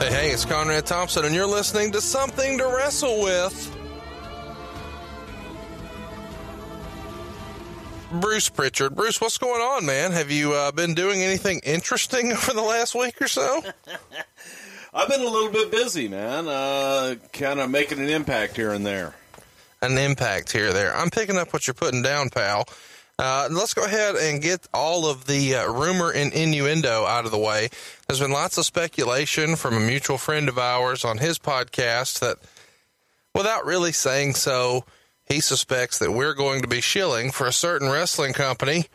Hey, hey, it's Conrad Thompson, and you're listening to Something to Wrestle with. Bruce Prichard. Bruce, what's going on, man? Have you uh, been doing anything interesting over the last week or so? I've been a little bit busy, man. Uh, kind of making an impact here and there. An impact here there. I'm picking up what you're putting down, pal. Uh, let's go ahead and get all of the uh, rumor and innuendo out of the way. There's been lots of speculation from a mutual friend of ours on his podcast that, without really saying so, he suspects that we're going to be shilling for a certain wrestling company.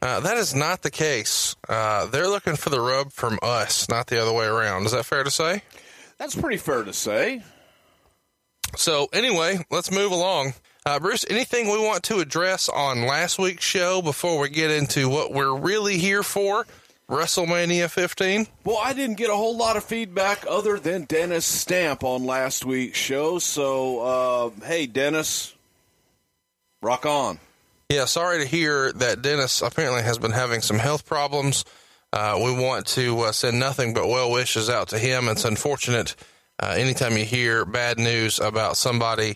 Uh, that is not the case. Uh, they're looking for the rub from us, not the other way around. Is that fair to say? That's pretty fair to say. So, anyway, let's move along. Uh, Bruce, anything we want to address on last week's show before we get into what we're really here for? WrestleMania 15? Well, I didn't get a whole lot of feedback other than Dennis Stamp on last week's show. So, uh, hey, Dennis, rock on. Yeah, sorry to hear that Dennis apparently has been having some health problems. Uh, we want to uh, send nothing but well wishes out to him. It's unfortunate uh, anytime you hear bad news about somebody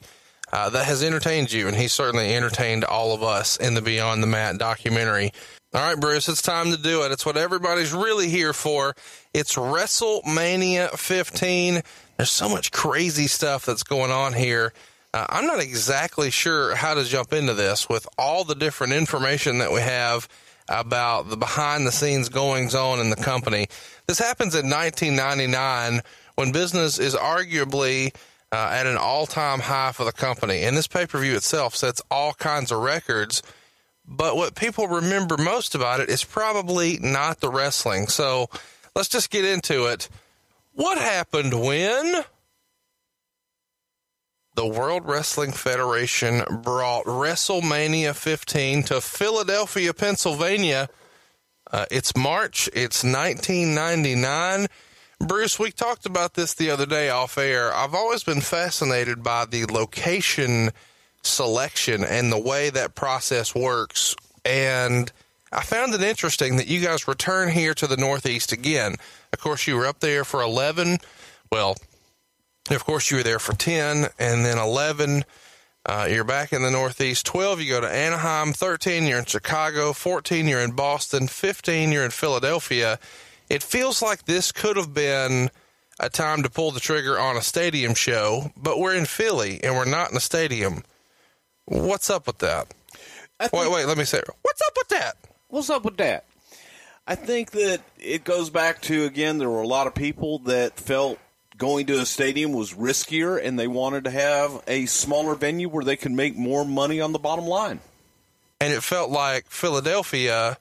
uh, that has entertained you, and he certainly entertained all of us in the Beyond the Mat documentary. All right, Bruce, it's time to do it. It's what everybody's really here for. It's WrestleMania 15. There's so much crazy stuff that's going on here. Uh, I'm not exactly sure how to jump into this with all the different information that we have about the behind the scenes goings on in the company. This happens in 1999 when business is arguably uh, at an all time high for the company. And this pay per view itself sets all kinds of records. But what people remember most about it is probably not the wrestling. So let's just get into it. What happened when the World Wrestling Federation brought WrestleMania 15 to Philadelphia, Pennsylvania? Uh, it's March, it's 1999. Bruce, we talked about this the other day off air. I've always been fascinated by the location selection and the way that process works. And I found it interesting that you guys return here to the Northeast again. Of course, you were up there for 11. Well, of course, you were there for 10 and then 11. Uh, you're back in the Northeast. 12, you go to Anaheim. 13, you're in Chicago. 14, you're in Boston. 15, you're in Philadelphia. It feels like this could have been a time to pull the trigger on a stadium show, but we're in Philly and we're not in a stadium. What's up with that? Think, wait, wait, let me say, what's up with that? What's up with that? I think that it goes back to, again, there were a lot of people that felt going to a stadium was riskier and they wanted to have a smaller venue where they could make more money on the bottom line. And it felt like Philadelphia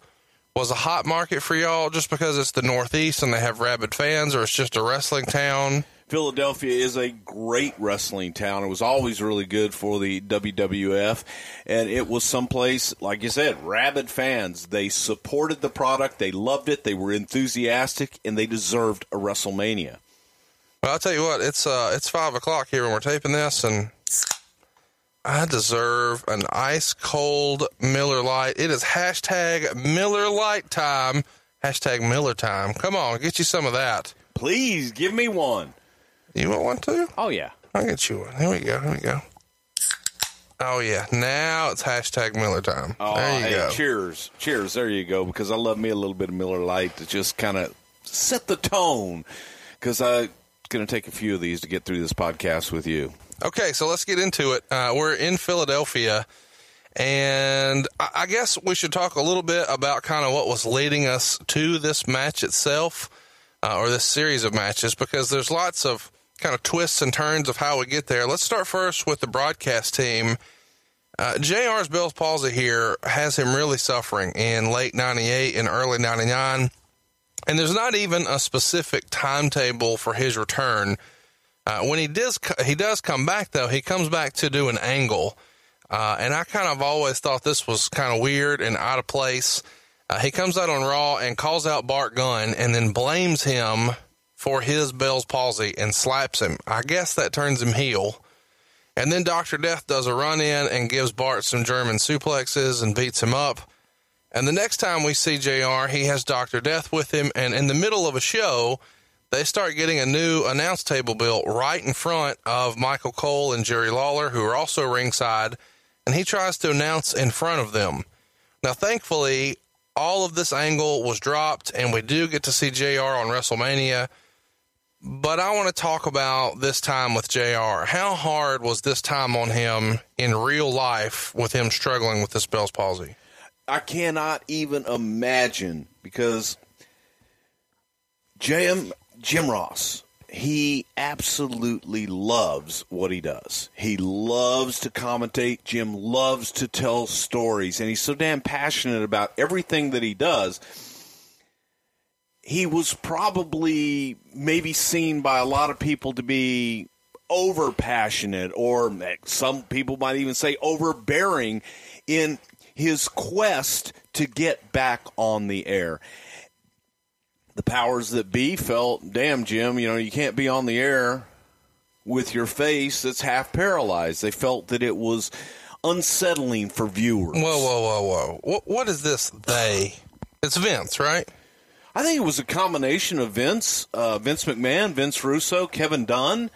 was a hot market for y'all just because it's the Northeast and they have rabid fans, or it's just a wrestling town? Philadelphia is a great wrestling town. It was always really good for the WWF, and it was someplace, like you said, rabid fans. They supported the product, they loved it, they were enthusiastic, and they deserved a WrestleMania. Well, I'll tell you what, it's uh, it's five o'clock here when we're taping this, and I deserve an ice cold Miller Lite. It is hashtag Miller Lite time. Hashtag Miller time. Come on, get you some of that. Please give me one. You want one too? Oh yeah. I'll get you one. Here we go. Here we go. Oh yeah. Now it's hashtag Miller time. Oh, there you hey, go. cheers. Cheers. There you go. Because I love me a little bit of Miller Lite to just kind of set the tone. Because I'm going to take a few of these to get through this podcast with you. Okay, so let's get into it. Uh, we're in Philadelphia, and I, guess we should talk a little bit about kind of what was leading us to this match itself, uh, or this series of matches, because there's lots of kind of twists and turns of how we get there. Let's start first with the broadcast team. Uh, JR's Bell's palsy here has him really suffering in late 98 and early 99. And there's not even a specific timetable for his return. Uh, when he does, he does come back though. He comes back to do an angle, uh, and I kind of always thought this was kind of weird and out of place. Uh, he comes out on Raw and calls out Bart Gunn, and then blames him for his Bell's palsy and slaps him. I guess that turns him heel. And then Dr. Death does a run in and gives Bart some German suplexes and beats him up. And the next time we see JR, he has Dr. Death with him. And in the middle of a show, they start getting a new announce table built right in front of Michael Cole and Jerry Lawler, who are also ringside. And he tries to announce in front of them. Now, thankfully, all of this angle was dropped, and we do get to see JR on WrestleMania. But I want to talk about this time with JR. How hard was this time on him in real life with him struggling with this Bell's palsy? I cannot even imagine because Jim Jim Ross, he absolutely loves what he does. He loves to commentate. Jim loves to tell stories, and he's so damn passionate about everything that he does. He was probably maybe seen by a lot of people to be over passionate, or some people might even say overbearing in his quest to get back on the air. The powers that be felt, damn, Jim, you know, you can't be on the air with your face that's half paralyzed. They felt that it was unsettling for viewers. Whoa, whoa, whoa, whoa. What, what is this they? It's Vince, right? I think it was a combination of Vince, uh, Vince McMahon, Vince Russo, Kevin Dunn.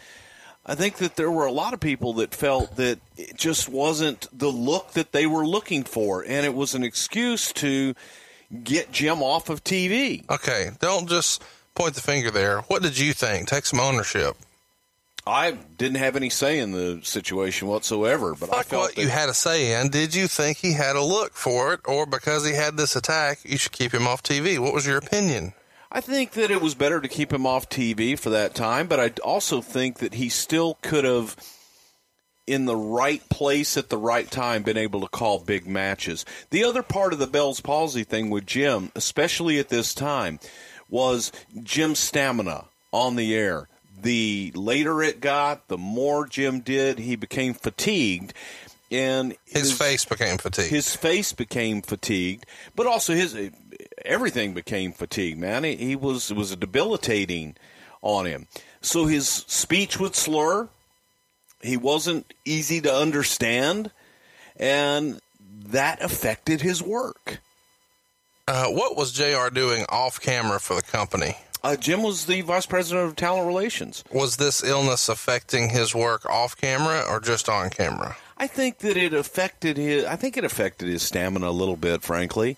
I think that there were a lot of people that felt that it just wasn't the look that they were looking for, and it was an excuse to get Jim off of TV. Okay, don't just point the finger there. What did you think? Take some ownership. I didn't have any say in the situation whatsoever, but Fuck I felt what that, you had a say in. Did you think he had a look for it, or because he had this attack, you should keep him off TV? What was your opinion? I think that it was better to keep him off TV for that time, but I also think that he still could have, in the right place at the right time, been able to call big matches. The other part of the Bell's palsy thing with Jim, especially at this time, was Jim's stamina on the air. The later it got, the more Jim did, he became fatigued. And His, face became fatigued. his face became fatigued, but also his everything became fatigued. Man, he, he was it was debilitating on him. So his speech would slur. He wasn't easy to understand, and that affected his work. uh, what was JR doing off camera for the company? Uh, Jim was the vice president of talent relations. Was this illness affecting his work off camera or just on camera? I think that it affected his. I think it affected his stamina a little bit, frankly,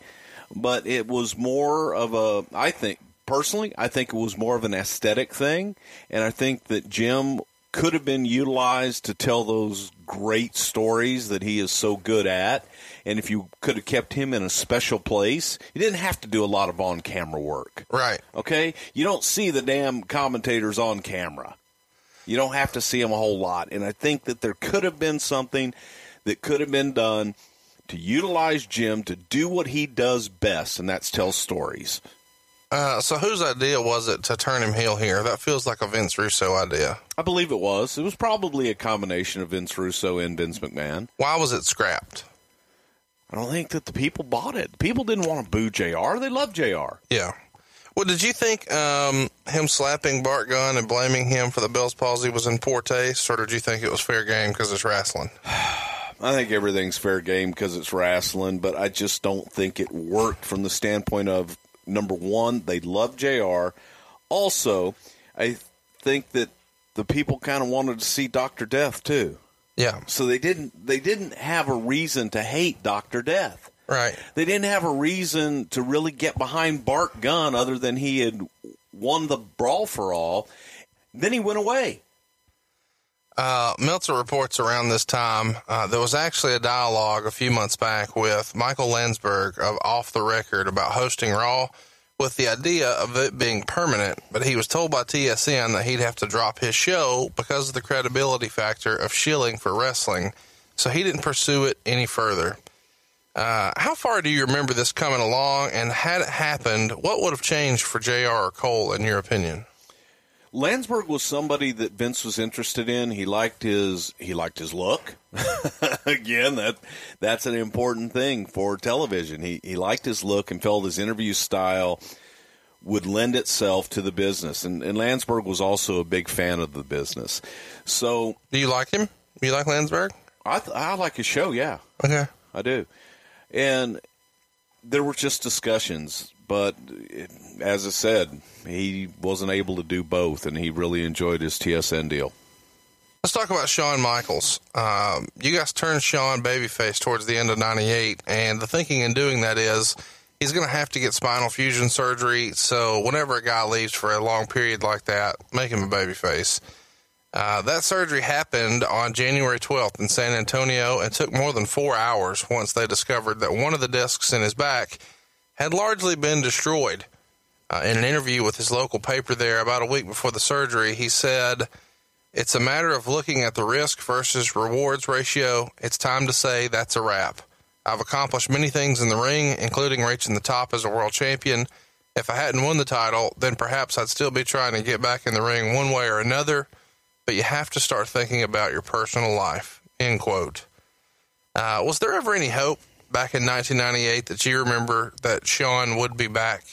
but it was more of a. I think personally, I think it was more of an aesthetic thing, and I think that Jim could have been utilized to tell those great stories that he is so good at. And if you could have kept him in a special place, you didn't have to do a lot of on camera work. Right. Okay? You don't see the damn commentators on camera. You don't have to see them a whole lot. And I think that there could have been something that could have been done to utilize Jim to do what he does best, and that's tell stories. Uh, so whose idea was it to turn him heel here? That feels like a Vince Russo idea. I believe it was. It was probably a combination of Vince Russo and Vince McMahon. Why was it scrapped? I don't think that the people bought it. People didn't want to boo JR. They love JR. Yeah. Well, did you think um, him slapping Bart Gunn and blaming him for the Bell's palsy was in poor taste, or did you think it was fair game because it's wrestling? I think everything's fair game because it's wrestling, but I just don't think it worked from the standpoint of number one, they love JR. Also, I think that the people kind of wanted to see Doctor Death too, Yeah. so they didn't. They didn't have a reason to hate Doctor Death. Right. They didn't have a reason to really get behind Bart Gunn other than he had won the brawl for all. Then he went away. Uh, Meltzer reports around this time uh, there was actually a dialogue a few months back with Michael Landsberg of Off the Record about hosting Raw with the idea of it being permanent, but he was told by TSN that he'd have to drop his show because of the credibility factor of shilling for wrestling, so he didn't pursue it any further. Uh, how far do you remember this coming along, and had it happened, what would have changed for JR or Cole, in your opinion? Landsberg was somebody that Vince was interested in. He liked his he liked his look. Again, that that's an important thing for television. He he liked his look and felt his interview style would lend itself to the business. And, and Landsberg was also a big fan of the business. So, do you like him? You like Landsberg? I I like his show. Yeah, Okay. I do. And there were just discussions, but as I said, he wasn't able to do both, and he really enjoyed his TSN deal. Let's talk about Shawn Michaels. Um, you guys turned Shawn babyface towards the end of '98, and the thinking in doing that is he's going to have to get spinal fusion surgery. So whenever a guy leaves for a long period like that, make him a babyface. Uh, that surgery happened on January 12th in San Antonio and took more than four hours once they discovered that one of the discs in his back had largely been destroyed. Uh, in an interview with his local paper there about a week before the surgery, he said, It's a matter of looking at the risk versus rewards ratio. It's time to say that's a wrap. I've accomplished many things in the ring, including reaching the top as a world champion. If I hadn't won the title, then perhaps I'd still be trying to get back in the ring one way or another but you have to start thinking about your personal life. End quote. Uh, was there ever any hope back in 1998 that you remember that Shawn would be back?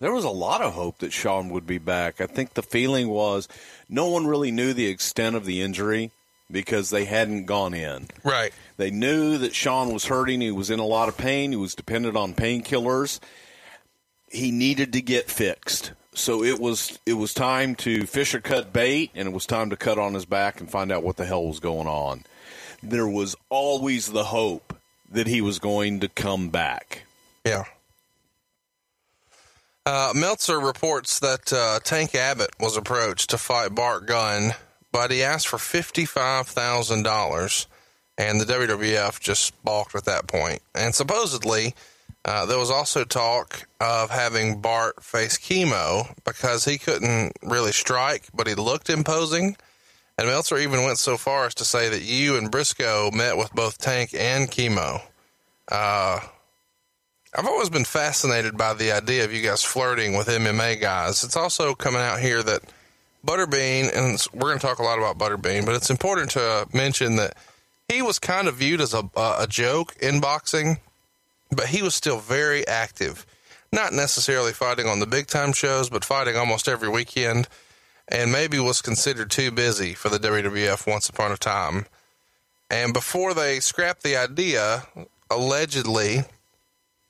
There was a lot of hope that Shawn would be back. I think the feeling was no one really knew the extent of the injury because they hadn't gone in. Right. They knew that Shawn was hurting. He was in a lot of pain. He was dependent on painkillers. He needed to get fixed. So it was it was time to fish or cut bait, and it was time to cut on his back and find out what the hell was going on. There was always the hope that he was going to come back. Yeah. Uh, Meltzer reports that uh, Tank Abbott was approached to fight Bart Gunn, but he asked for $55,000, and the WWF just balked at that point. And supposedly, uh, there was also talk of having Bart face Kimo because he couldn't really strike, but he looked imposing. And Meltzer even went so far as to say that you and Brisco met with both Tank and Kimo. Uh, I've always been fascinated by the idea of you guys flirting with MMA guys. It's also coming out here that Butterbean, and we're going to talk a lot about Butterbean, but it's important to mention that he was kind of viewed as a, a joke in boxing, but he was still very active. Not necessarily fighting on the big time shows, but fighting almost every weekend, and maybe was considered too busy for the WWF once upon a time. And before they scrapped the idea, allegedly,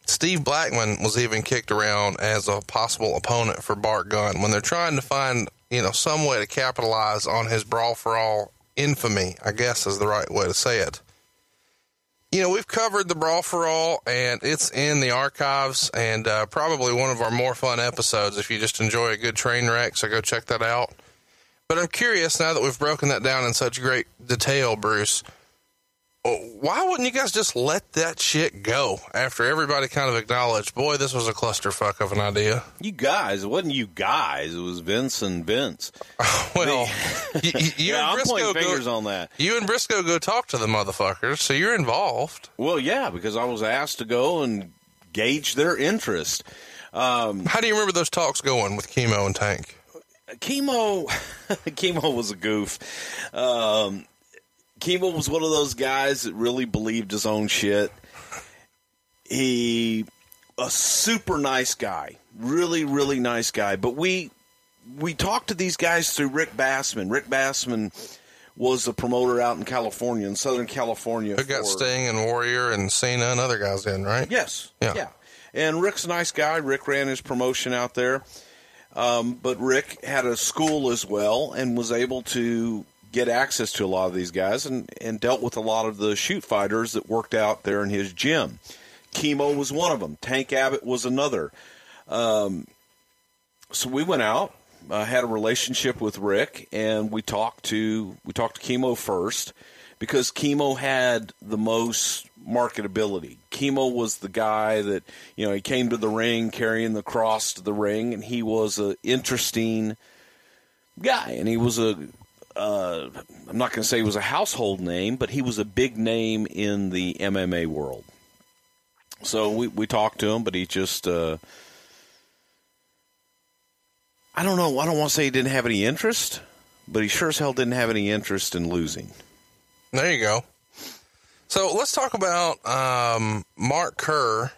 Steve Blackman was even kicked around as a possible opponent for Bart Gunn when they're trying to find, you know, some way to capitalize on his brawl for all infamy, I guess is the right way to say it. You know, we've covered the Brawl for All, and it's in the archives, and uh, probably one of our more fun episodes if you just enjoy a good train wreck. So go check that out. But I'm curious now that we've broken that down in such great detail, Bruce. Why wouldn't you guys just let that shit go after everybody kind of acknowledged, boy, this was a clusterfuck of an idea? You guys, it wasn't you guys. It was Vince and Vince. Well, you, you, yeah, and I'm Brisco pointing go, fingers on that. you and Brisco go talk to the motherfuckers, so you're involved. Well, yeah, because I was asked to go and gauge their interest. Um, How do you remember those talks going with Kimo and Tank? Kimo, Kimo was a goof. Um, Kimo was one of those guys that really believed his own shit. He, a super nice guy, really, really nice guy. But we, we talked to these guys through Rick Bassman. Rick Bassman was a promoter out in California, in Southern California. Who got for- Sting and Warrior and Cena and other guys in, right? Yes. Yeah. And Rick's a nice guy. Rick ran his promotion out there. Um, but Rick had a school as well and was able to get access to a lot of these guys and, and dealt with a lot of the shoot fighters that worked out there in his gym. Kimo was one of them. Tank Abbott was another. Um, so we went out, uh, had a relationship with Rick, and we talked to we talked to Kimo first because Kimo had the most marketability. Kimo was the guy that you know he came to the ring carrying the cross to the ring, and he was an interesting guy, and he was a uh, I'm not going to say he was a household name, but he was a big name in the MMA world. So we we talked to him, but he just uh, I don't know. I don't want to say he didn't have any interest, but he sure as hell didn't have any interest in losing. There you go. So let's talk about um, Mark Kerr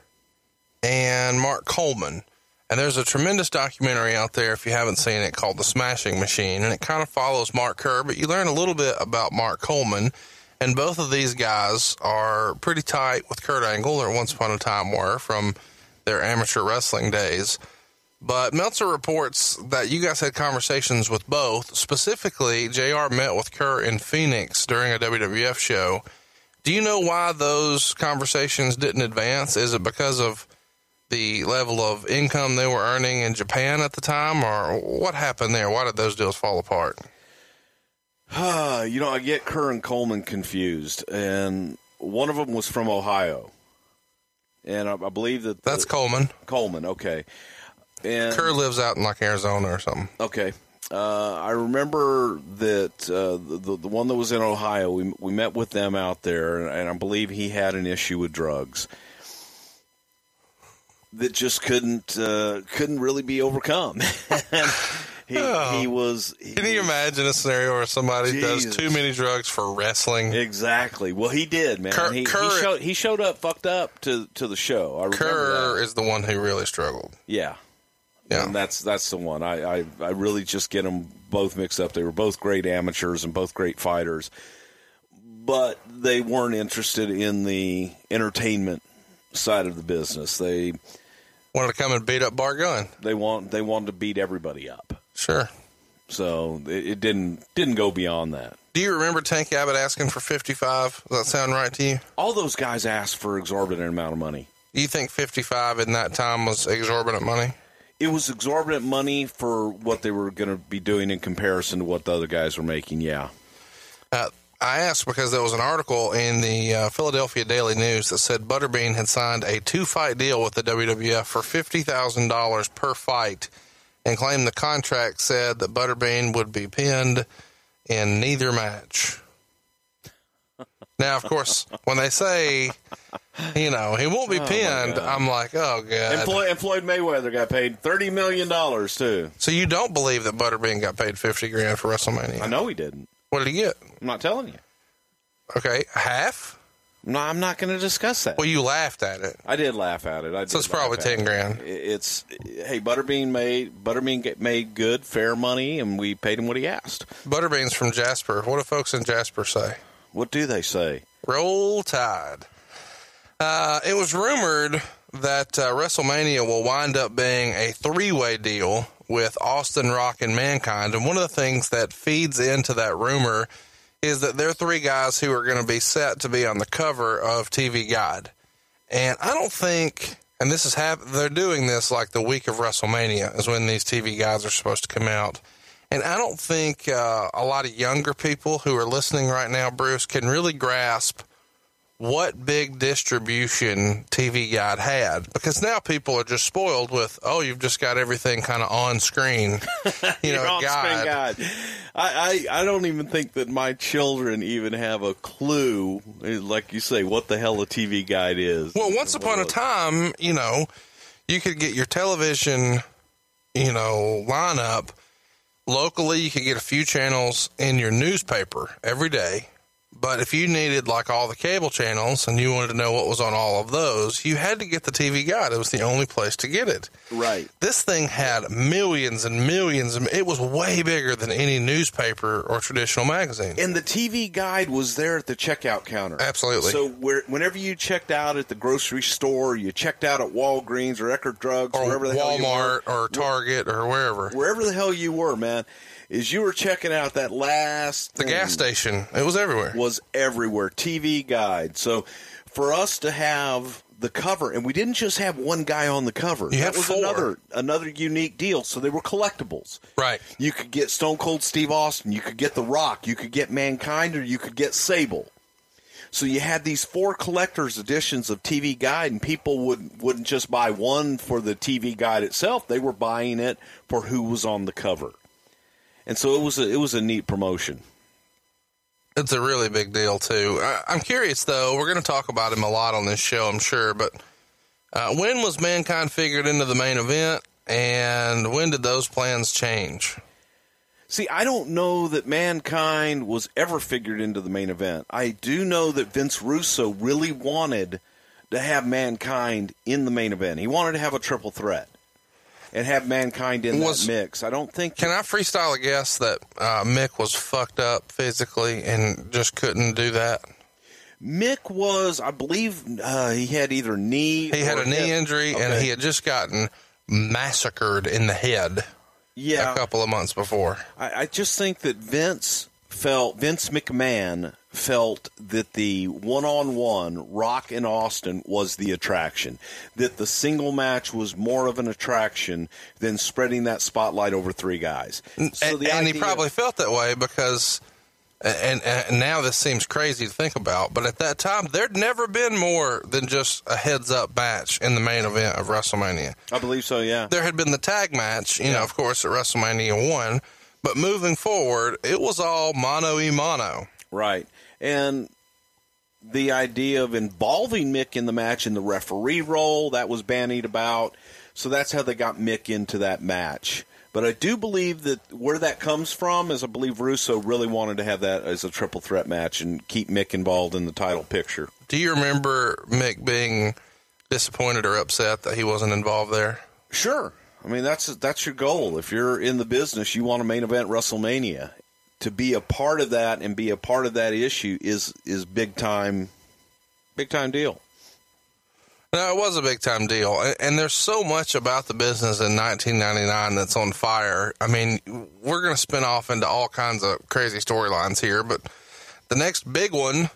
and Mark Coleman. And there's a tremendous documentary out there, if you haven't seen it, called The Smashing Machine. And it kind of follows Mark Kerr, but you learn a little bit about Mark Coleman. And both of these guys are pretty tight with Kurt Angle, or once upon a time were from their amateur wrestling days. But Meltzer reports that you guys had conversations with both. Specifically, JR met with Kerr in Phoenix during a WWF show. Do you know why those conversations didn't advance? Is it because of the level of income they were earning in Japan at the time, or what happened there? Why did those deals fall apart? you know, I get Kerr and Coleman confused, and one of them was from Ohio, and I, I believe that That's Coleman. Coleman. Okay, and Kerr lives out in like Arizona or something. Okay. Uh, I remember that uh, the, the one that was in Ohio. We we met with them out there, and I believe he had an issue with drugs that just couldn't uh, couldn't really be overcome. he Oh. he was. He Can you was- imagine a scenario where somebody does too many drugs for wrestling? Exactly. Well, he did, man. Kerr- he, Kerr- he showed he showed up fucked up to to the show. I Kerr that. is the one who really struggled. Yeah. Yeah. And that's that's the one. I, I I really just get them both mixed up. They were both great amateurs and both great fighters, but they weren't interested in the entertainment side of the business. They Wanted to come and beat up Bart Gunn. they want they wanted to beat everybody up. Sure. So it, it didn't didn't go beyond that. Do you remember Tank Abbott asking for 55? Does that sound right to you? All those guys asked for exorbitant amount of money. Do you think 55 in that time was exorbitant money? It was exorbitant money for what they were going to be doing in comparison to what the other guys were making. Yeah. Uh, I asked because there was an article in the uh, Philadelphia Daily News that said Butterbean had signed a two fight deal with the WWF for $50,000 per fight and claimed the contract said that Butterbean would be pinned in neither match. Now, of course, when they say, you know, he won't be pinned, I'm like, oh, God. Floyd, and Floyd Mayweather got paid thirty million dollars too. so you don't believe that Butterbean got paid 50 grand for WrestleMania? I know he didn't. What did he get? I'm not telling you. Okay, half? No, I'm not going to discuss that. Well, you laughed at it. I did laugh at it. I did So it's probably 10 it. grand. It's hey, Butterbean made Butterbean get, made good, fair money, and we paid him what he asked. Butterbean's from Jasper. What do folks in Jasper say? What do they say? Roll Tide. Uh, it was rumored that uh, WrestleMania will wind up being a three way deal with Austin, Rock, and Mankind. And one of the things that feeds into that rumor is that they're three guys who are going to be set to be on the cover of TV Guide. And I don't think, and this is hap- they're doing this like the week of WrestleMania is when these TV guides are supposed to come out. And I don't think uh, a lot of younger people who are listening right now, Bruce, can really grasp what big distribution TV Guide had because now people are just spoiled with, oh, you've just got everything kind of on screen. You know, guide. guide. I, I I don't even think that my children even have a clue, eh, like you say, what the hell a TV guide is. Well, once upon a time, you know, you could get your television, you know, lineup locally. You could get a few channels in your newspaper every day. But if you needed like all the cable channels and you wanted to know what was on all of those, you had to get the TV guide. It was the only place to get it. Right. This thing had millions and millions. Of, it was way bigger than any newspaper or traditional magazine. And the TV guide was there at the checkout counter. Absolutely. So where, whenever you checked out at the grocery store, you checked out at Walgreens or Eckerd Drugs, or wherever the hell you were, Walmart or Target or wherever. wherever the hell you were, man, is you were checking out that last The gas station. It was everywhere. was everywhere. TV guide. So for us to have the cover, and we didn't just have one guy on the cover. You that had was four. another another unique deal. So they were collectibles. Right. You could get Stone Cold Steve Austin, you could get The Rock, you could get Mankind, or you could get Sable. So you had these four collectors editions of TV Guide, and people would wouldn't just buy one for the TV Guide itself; they were buying it for who was on the cover. And so it was a it was a neat promotion. It's a really big deal too. I, I'm curious though. We're going to talk about him a lot on this show, I'm sure. But uh, when was mankind figured into the main event, and when did those plans change? See, I don't know that mankind was ever figured into the main event. I do know that Vince Russo really wanted to have mankind in the main event. He wanted to have a triple threat and have mankind in was, that mix. I don't think. Can I freestyle a guess that uh, Mick was fucked up physically and just couldn't do that? Mick was, I believe, uh, he had either knee. He had a knee hip. injury, okay. and he had just gotten massacred in the head. Yeah, a couple of months before. I, I just think that Vince felt Vince McMahon felt that the one-on-one Rock and Austin was the attraction. That the single match was more of an attraction than spreading that spotlight over three guys. So and, and he probably felt that way because and, and, now this seems crazy to think about, but at that time, there'd never been more than just a heads up match in the main event of WrestleMania. I believe so, yeah. There had been the tag match, you yeah. know, of course, at WrestleMania 1, but moving forward, it was all mono e mono. Right. And the idea of involving Mick in the match in the referee role, that was bandied about. So that's how they got Mick into that match. But I do believe that where that comes from is I believe Russo really wanted to have that as a triple threat match and keep Mick involved in the title picture. Do you remember Mick being disappointed or upset that he wasn't involved there? Sure. I mean that's that's your goal. If you're in the business, you want a main event WrestleMania. To be a part of that and be a part of that issue is is big time big time deal. No, it was a big time deal. And there's so much about the business in 1999 that's on fire. I mean, we're going to spin off into all kinds of crazy storylines here, but the next big one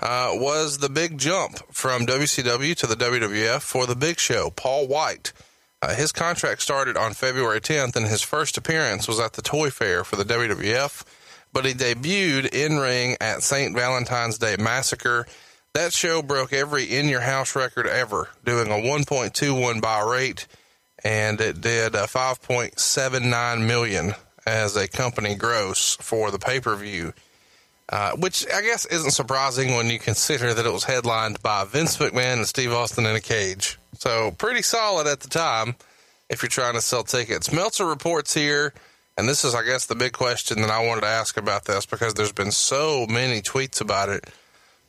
uh, was the big jump from WCW to the WWF for the big show, Paul White. Uh, his contract started on February 10th, and his first appearance was at the Toy Fair for the WWF, but he debuted in ring at St. Valentine's Day Massacre that show broke every in your house record ever, doing a 1.21 buy rate, and it did a 5.79 million as a company gross for the pay per view. Uh, which I guess isn't surprising when you consider that it was headlined by Vince McMahon and Steve Austin in a cage. So pretty solid at the time if you're trying to sell tickets. Meltzer reports here, and this is, I guess, the big question that I wanted to ask about this because there's been so many tweets about it.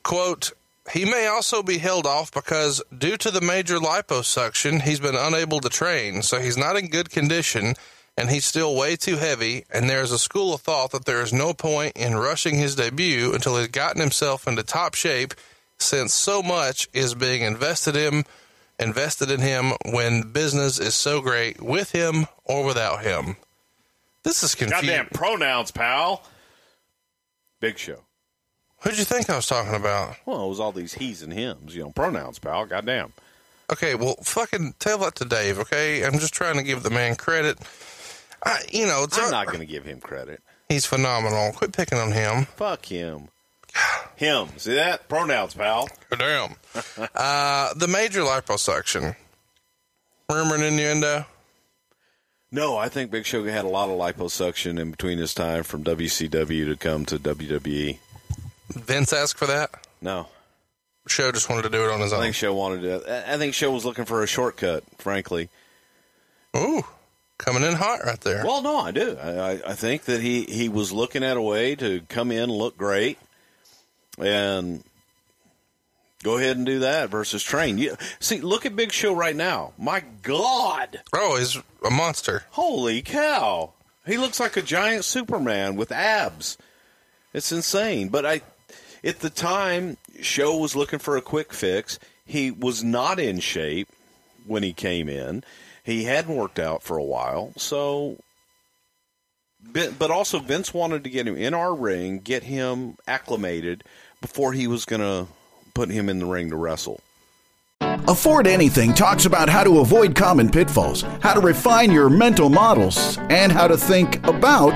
Quote, he may also be held off because, due to the major liposuction, he's been unable to train, so he's not in good condition and he's still way too heavy. And there's a school of thought that there is no point in rushing his debut until he's gotten himself into top shape, since so much is being invested in invested in him when business is so great with him or without him. This is confusing. Goddamn pronouns, pal. Big show. Who'd you think I was talking about? Well, it was all these he's and hims, you know, pronouns, pal. Goddamn. Okay, well, fucking tell that to Dave, okay? I'm just trying to give the man credit. I, you know, I'm our, not going to give him credit. He's phenomenal. Quit picking on him. Fuck him. him. See that? Pronouns, pal. Damn. uh, the major liposuction. Rumor and innuendo? No, I think Big Show had a lot of liposuction in between his time from WCW to come to WWE. Vince asked for that? No. Show just wanted to do it on his own. I think Show wanted to. I think Show was looking for a shortcut, frankly. Ooh, coming in hot right there. Well, no, I do. I, I think that he, he was looking at a way to come in, look great, and go ahead and do that versus train. You, see, look at Big Show right now. My God. Oh, he's a monster. Holy cow. He looks like a giant Superman with abs. It's insane. But I at the time, Show was looking for a quick fix. He was not in shape when he came in. He hadn't worked out for a while, so. But also, Vince wanted to get him in our ring, get him acclimated before he was going to put him in the ring to wrestle. Afford Anything talks about how to avoid common pitfalls, how to refine your mental models, and how to think about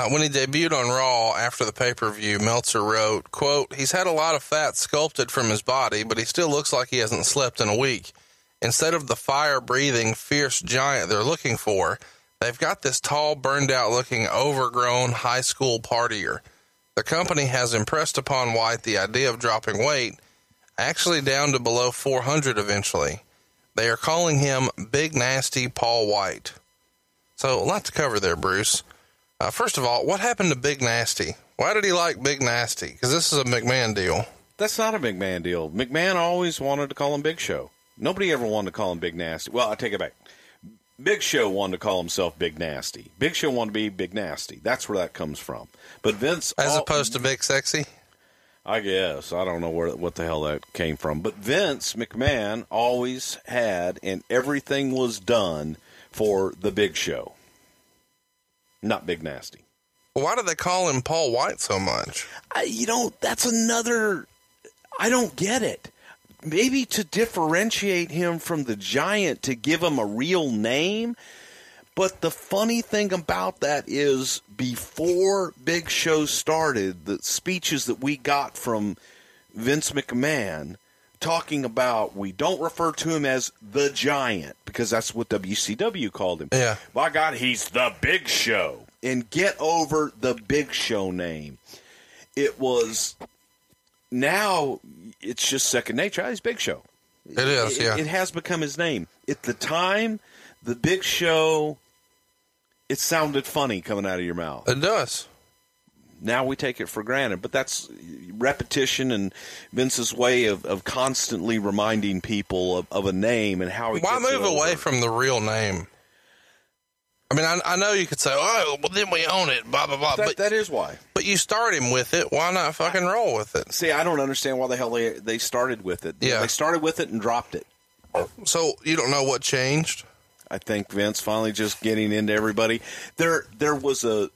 Uh, when he debuted on Raw after the pay per view, Meltzer wrote, "quote He's had a lot of fat sculpted from his body, but he still looks like he hasn't slept in a week. Instead of the fire breathing, fierce giant they're looking for, they've got this tall, burned out looking, overgrown high school partier. The company has impressed upon White the idea of dropping weight, actually down to below 400 eventually. They are calling him Big Nasty Paul White." So, a lot to cover there, Bruce. Uh, first of all, what happened to Big Nasty? Why did he like Big Nasty? Because this is a McMahon deal. That's not a McMahon deal. McMahon always wanted to call him Big Show. Nobody ever wanted to call him Big Nasty. Well, I take it back. Big Show wanted to call himself Big Nasty. Big Show wanted to be Big Nasty. That's where that comes from. But Vince, As al- opposed to Big Sexy? I guess I don't know where what the hell that came from. But Vince McMahon always had, and everything was done for the Big Show, not Big Nasty. Why do they call him Paul White so much? I, you know, that's another. I don't get it. Maybe to differentiate him from the giant, to give him a real name. But the funny thing about that is, before Big Show started, the speeches that we got from Vince McMahon talking about we don't refer to him as the giant because that's what WCW called him. Yeah. By God, he's the Big Show. And get over the Big Show name. It was now it's just second nature. He's Big Show. It is, It, yeah. it has become his name. At the time, the Big Show, it sounded funny coming out of your mouth. It does. Now we take it for granted, but that's repetition and Vince's way of, of constantly reminding people of, of a name and how. He Why move away from the real name? I mean, I, I know you could say, "Oh, well, then we own it," blah blah blah. That, but that is why. but you start him with it. Why not fucking roll with it? See, I don't understand why the hell they they started with it. Yeah. they started with it and dropped it. So you don't know what changed. I think Vince finally just getting into everybody. There there was a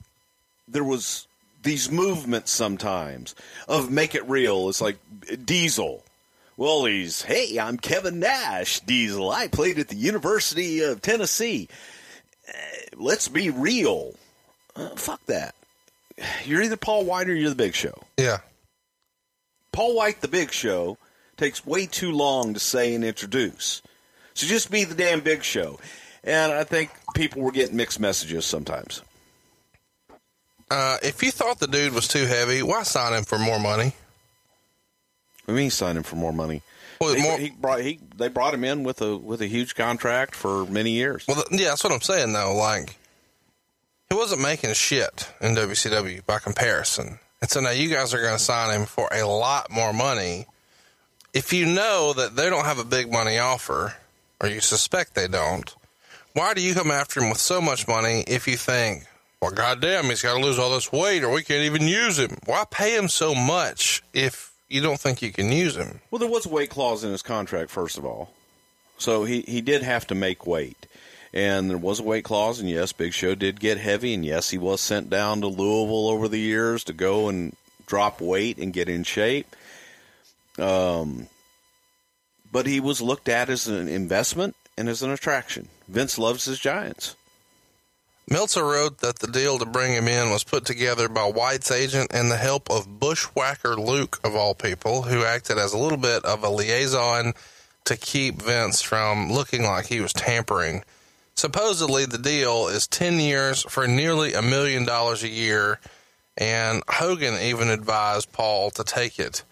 there was these movements sometimes of make it real. It's like Diesel. Well, he's hey, I'm Kevin Nash. Diesel. I played at the University of Tennessee. Uh, let's be real. Uh, fuck that. You're either Paul White or you're the Big Show. Yeah. Paul White, the Big Show, takes way too long to say and introduce. So just be the damn Big Show. And I think people were getting mixed messages sometimes. Uh, if you thought the dude was too heavy, why sign him for more money? I mean, he's him for more money. Well, He, more, he brought he they brought him in with a with a huge contract for many years. well, yeah, that's what I'm saying though. Like, he wasn't making shit in WCW by comparison, and so now you guys are going to sign him for a lot more money. If you know that they don't have a big money offer, or you suspect they don't, why do you come after him with so much money if you think, well, goddamn, he's got to lose all this weight, or we can't even use him? Why pay him so much if you don't think you can use him? Well, there was a weight clause in his contract, first of all. So he, he did have to make weight. And there was a weight clause, and yes, Big Show did get heavy, and yes, he was sent down to Louisville over the years to go and drop weight and get in shape. Um, but he was looked at as an investment and as an attraction. Vince loves his Giants. Meltzer wrote that the deal to bring him in was put together by White's agent and the help of Bushwhacker Luke, of all people, who acted as a little bit of a liaison to keep Vince from looking like he was tampering. Supposedly, the deal is 10 years for nearly a million dollars a year, and Hogan even advised Paul to take it.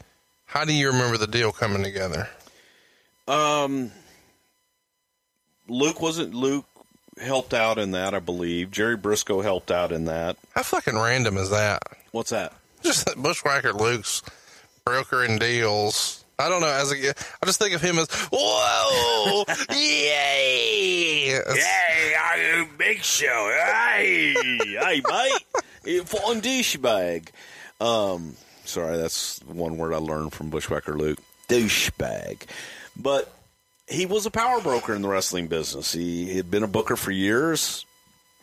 How do you remember the deal coming together? Um, Luke wasn't Luke helped out in that, I believe. Jerry Brisco helped out in that. How fucking random is that? What's that? just that Bushwhacker Luke's brokering deals. I don't know. As a, I just think of him as whoa, yay, yay! I Big Show. Hey, hey, mate. Fun douchebag. Um, sorry, that's one word I learned from Bushwhacker Luke. Douchebag. But he was a power broker in the wrestling business. He had been a booker for years,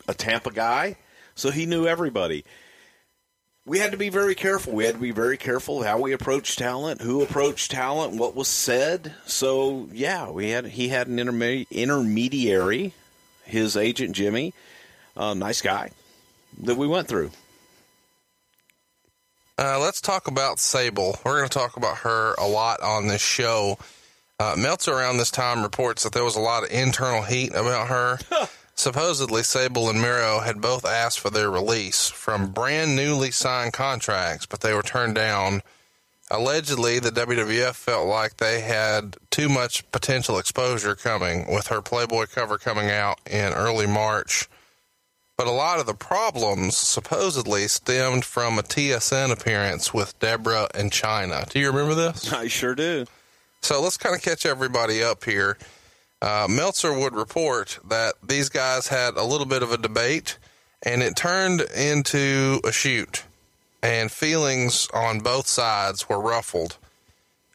a Tampa guy, so he knew everybody. We had to be very careful. We had to be very careful how we approached talent, who approached talent, what was said. So yeah, we had he had an interme- intermediary, his agent Jimmy, a nice guy that we went through. Uh, let's talk about Sable. We're going to talk about her a lot on this show. Uh, Meltzer around this time reports that there was a lot of internal heat about her. Supposedly, Sable and Mero had both asked for their release from brand newly signed contracts, but they were turned down. Allegedly, the WWF felt like they had too much potential exposure coming with her Playboy cover coming out in early March. But a lot of the problems supposedly stemmed from a TSN appearance with Deborah and Chyna. Do you remember this? I sure do. So let's kind of catch everybody up here. Uh, Meltzer would report that these guys had a little bit of a debate and it turned into a shoot, and feelings on both sides were ruffled.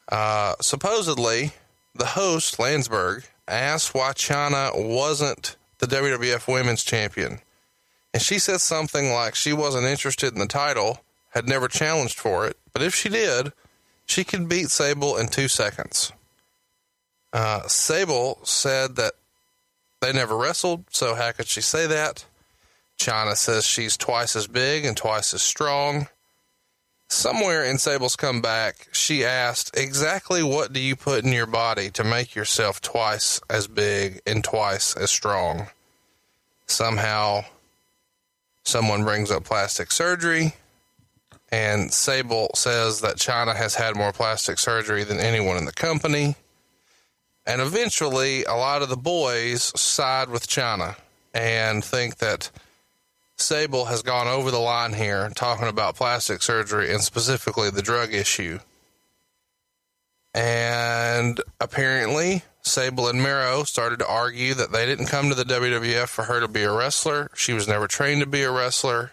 Uh, supposedly, the host, Landsberg, asked why Chyna wasn't the WWF Women's Champion. And she said something like she wasn't interested in the title, had never challenged for it, but if she did, she could beat Sable in two seconds. Uh, Sable said that they never wrestled, so how could she say that? Chyna says she's twice as big and twice as strong. Somewhere in Sable's comeback, she asked, Exactly what do you put in your body to make yourself twice as big and twice as strong? Somehow, someone brings up plastic surgery, and Sable says that Chyna has had more plastic surgery than anyone in the company. And eventually, a lot of the boys side with Chyna and think that Sable has gone over the line here talking about plastic surgery and specifically the drug issue. And apparently, Sable and Mero started to argue that they didn't come to the WWF for her to be a wrestler. She was never trained to be a wrestler.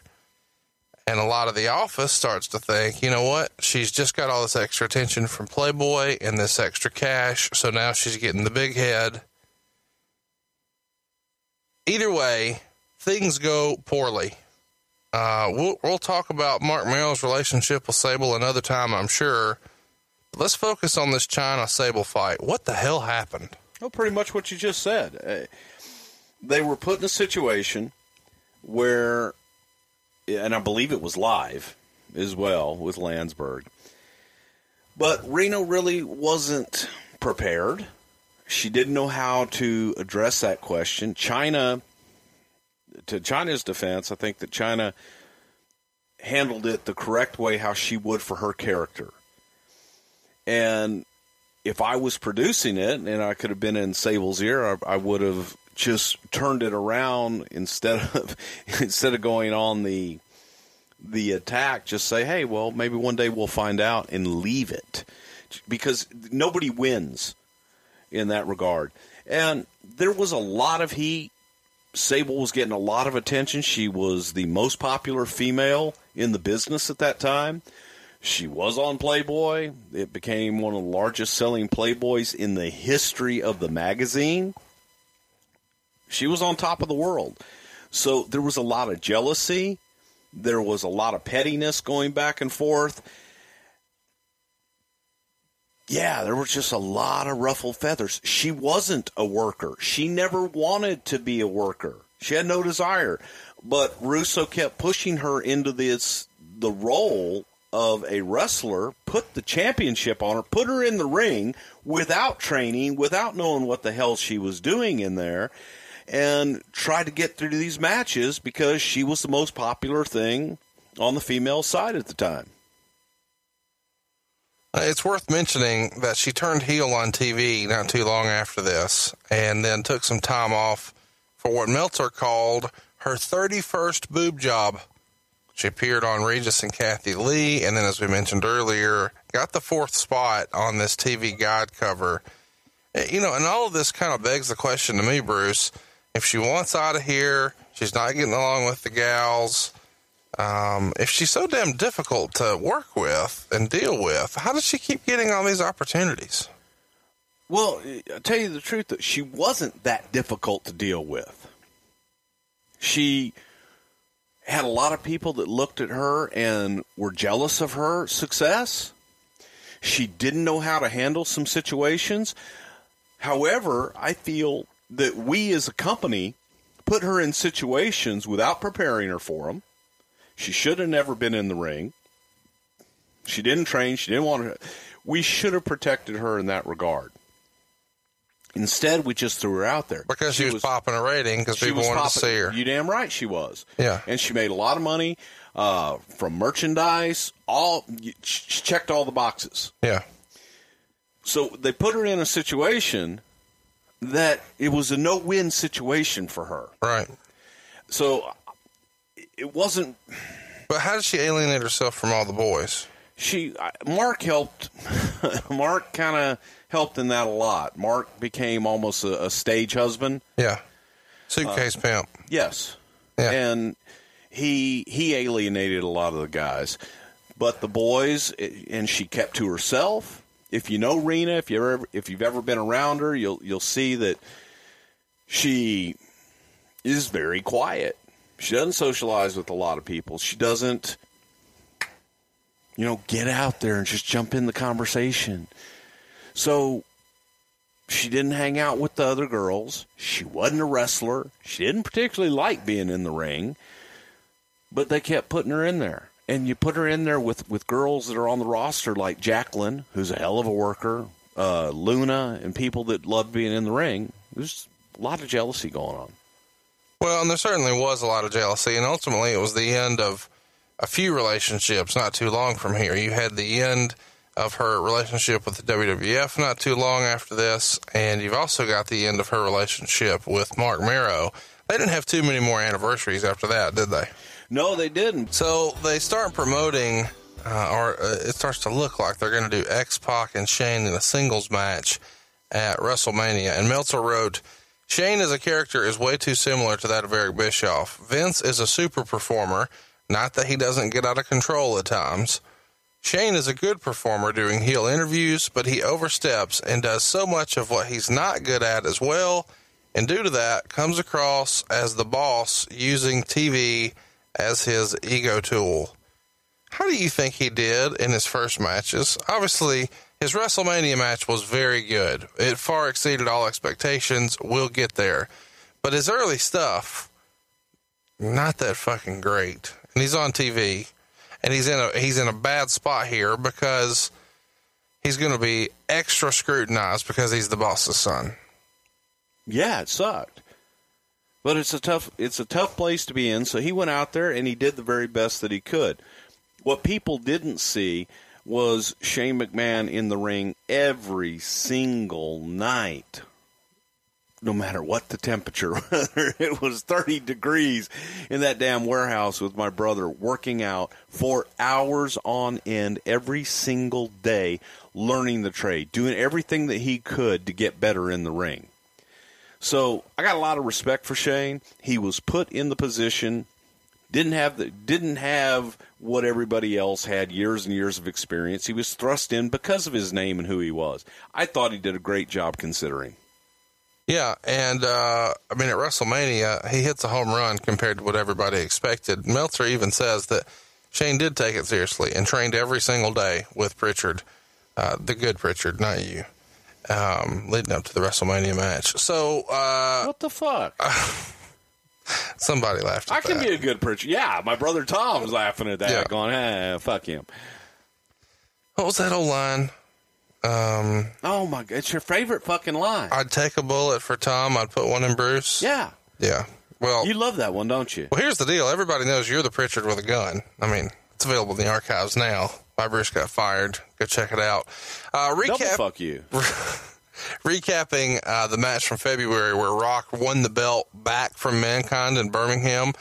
And a lot of the office starts to think, you know what? She's just got all this extra attention from Playboy and this extra cash. So now she's getting the big head. Either way, things go poorly. Uh, we'll, we'll talk about Mark Mero's relationship with Sable another time, I'm sure. But let's focus on this Chyna Sable fight. What the hell happened? Well, pretty much what you just said. Uh, they were put in a situation where, and I believe it was live as well with Landsberg, but Rena really wasn't prepared. She didn't know how to address that question. Chyna, to Chyna's defense, I think that Chyna handled it the correct way, how she would for her character. And if I was producing it and I could have been in Sable's ear, I, I would have just turned it around instead of instead of going on the the attack. Just say, hey, well, maybe one day we'll find out and leave it because nobody wins in that regard. And there was a lot of heat Sable was getting a lot of attention. She was the most popular female in the business at that time. She was on Playboy. It became one of the largest selling Playboys in the history of the magazine. She was on top of the world. So there was a lot of jealousy. There was a lot of pettiness going back and forth. Yeah, there was just a lot of ruffled feathers. She wasn't a worker. She never wanted to be a worker. She had no desire. But Russo kept pushing her into this the role of a wrestler, put the championship on her, put her in the ring without training, without knowing what the hell she was doing in there, and tried to get through these matches because she was the most popular thing on the female side at the time. Uh, it's worth mentioning that she turned heel on TV not too long after this and then took some time off for what Meltzer called her 31st boob job. She appeared on Regis and Kathie Lee, and then, as we mentioned earlier, got the fourth spot on this TV guide cover. Uh, you know, and all of this kind of begs the question to me, Bruce. If she wants out of here, she's not getting along with the gals um, if she's so damn difficult to work with and deal with, how does she keep getting all these opportunities? Well, I'll tell you the truth, that she wasn't that difficult to deal with. She had a lot of people that looked at her and were jealous of her success. She didn't know how to handle some situations. However, I feel that we as a company put her in situations without preparing her for them she should have never been in the ring. She didn't train. She didn't want to. We should have protected her in that regard. Instead, we just threw her out there because she, was, popping a rating because she people was wanted popping- to see her. You damn right she was. Yeah. and she made a lot of money uh, from merchandise. All she checked all the boxes. yeah, So they put her in a situation that it was a no-win situation for her. right. So it wasn't. But how did she alienate herself from all the boys? She Mark helped. Mark kind of helped in that a lot. Mark became almost a, a stage husband. Yeah, suitcase uh, pimp. Yes. Yeah. And he he alienated a lot of the guys. But the boys and she kept to herself. If you know Rena, if you ever if you've ever been around her, you'll you'll see that she is very quiet. She doesn't socialize with a lot of people. She doesn't you know, get out there and just jump in the conversation. So she didn't hang out with the other girls. She wasn't a wrestler. She didn't particularly like being in the ring, but they kept putting her in there. And you put her in there with, with girls that are on the roster like Jacqueline, who's a hell of a worker, uh, Luna, and people that love being in the ring. There's a lot of jealousy going on. Well, and there certainly was a lot of jealousy, and ultimately it was the end of a few relationships not too long from here. You had the end of her relationship with the WWF not too long after this, and you've also got the end of her relationship with Mark Mero. They didn't have too many more anniversaries after that, did they? No, they didn't. So they start promoting, uh, or uh, it starts to look like they're going to do X Pac and Shane in a singles match at WrestleMania. And Meltzer wrote, Shane as a character is way too similar to that of Eric Bischoff. Vince is a super performer, not that he doesn't get out of control at times. Shane is a good performer doing heel interviews, but he oversteps and does so much of what he's not good at as well, and due to that, comes across as the boss using TV as his ego tool. How do you think he did in his first matches? Obviously, his WrestleMania match was very good. It far exceeded all expectations. We'll get there. But his early stuff, not that fucking great. And he's on TV and he's in a he's in a bad spot here because he's going to be extra scrutinized because he's the boss's son. Yeah, it sucked. But it's a tough it's a tough place to be in, so he went out there and he did the very best that he could. What people didn't see was Shane McMahon in the ring every single night. No matter what the temperature, whether it was 30 degrees in that damn warehouse with my brother working out for hours on end every single day, learning the trade, doing everything that he could to get better in the ring. So I got a lot of respect for Shane. He was put in the position, didn't have the didn't have what everybody else had years and years of experience. He was thrust in because of his name and who he was. I thought he did a great job considering. Yeah, and uh, I mean at WrestleMania, he hits a home run compared to what everybody expected. Meltzer even says that Shane did take it seriously and trained every single day with Prichard, uh, the good Prichard, not you, um, leading up to the WrestleMania match. So uh, What the fuck? somebody laughed. At I can that. be a good preacher. Yeah, my brother Tom was laughing at that, Yeah. going, "Eh, fuck him." What was that old line? Um, Oh my god, it's your favorite fucking line. I'd take a bullet for Tom. I'd put one in Bruce. yeah, Yeah. Well, you love that one, don't you? well, here's the deal. Everybody knows you're the Prichard with a gun. I mean, it's available in the archives now. Why Bruce got fired. Go check it out. Uh, Double recap. fuck you. recapping uh, the match from February where Rock won the belt back from Mankind in Birmingham.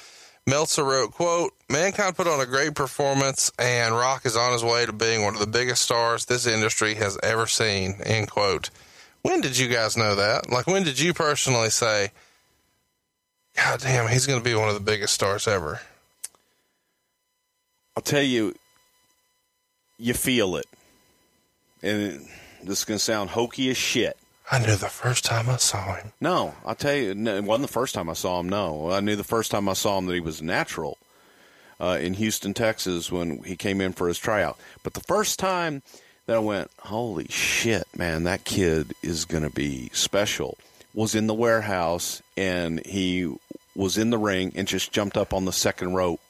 Meltzer wrote, quote, Mankind put on a great performance and Rock is on his way to being one of the biggest stars this industry has ever seen, end quote. When did you guys know that? Like, when did you personally say, God damn, he's going to be one of the biggest stars ever? I'll tell you, you feel it, and it, this is gonna sound hokey as shit. I knew the first time I saw him. No, I'll tell you, no, it wasn't the first time I saw him. No, I knew the first time I saw him that he was natural uh, in Houston, Texas, when he came in for his tryout. But the first time that I went, holy shit, man, that kid is going to be special, was in the warehouse, and he was in the ring and just jumped up on the second rope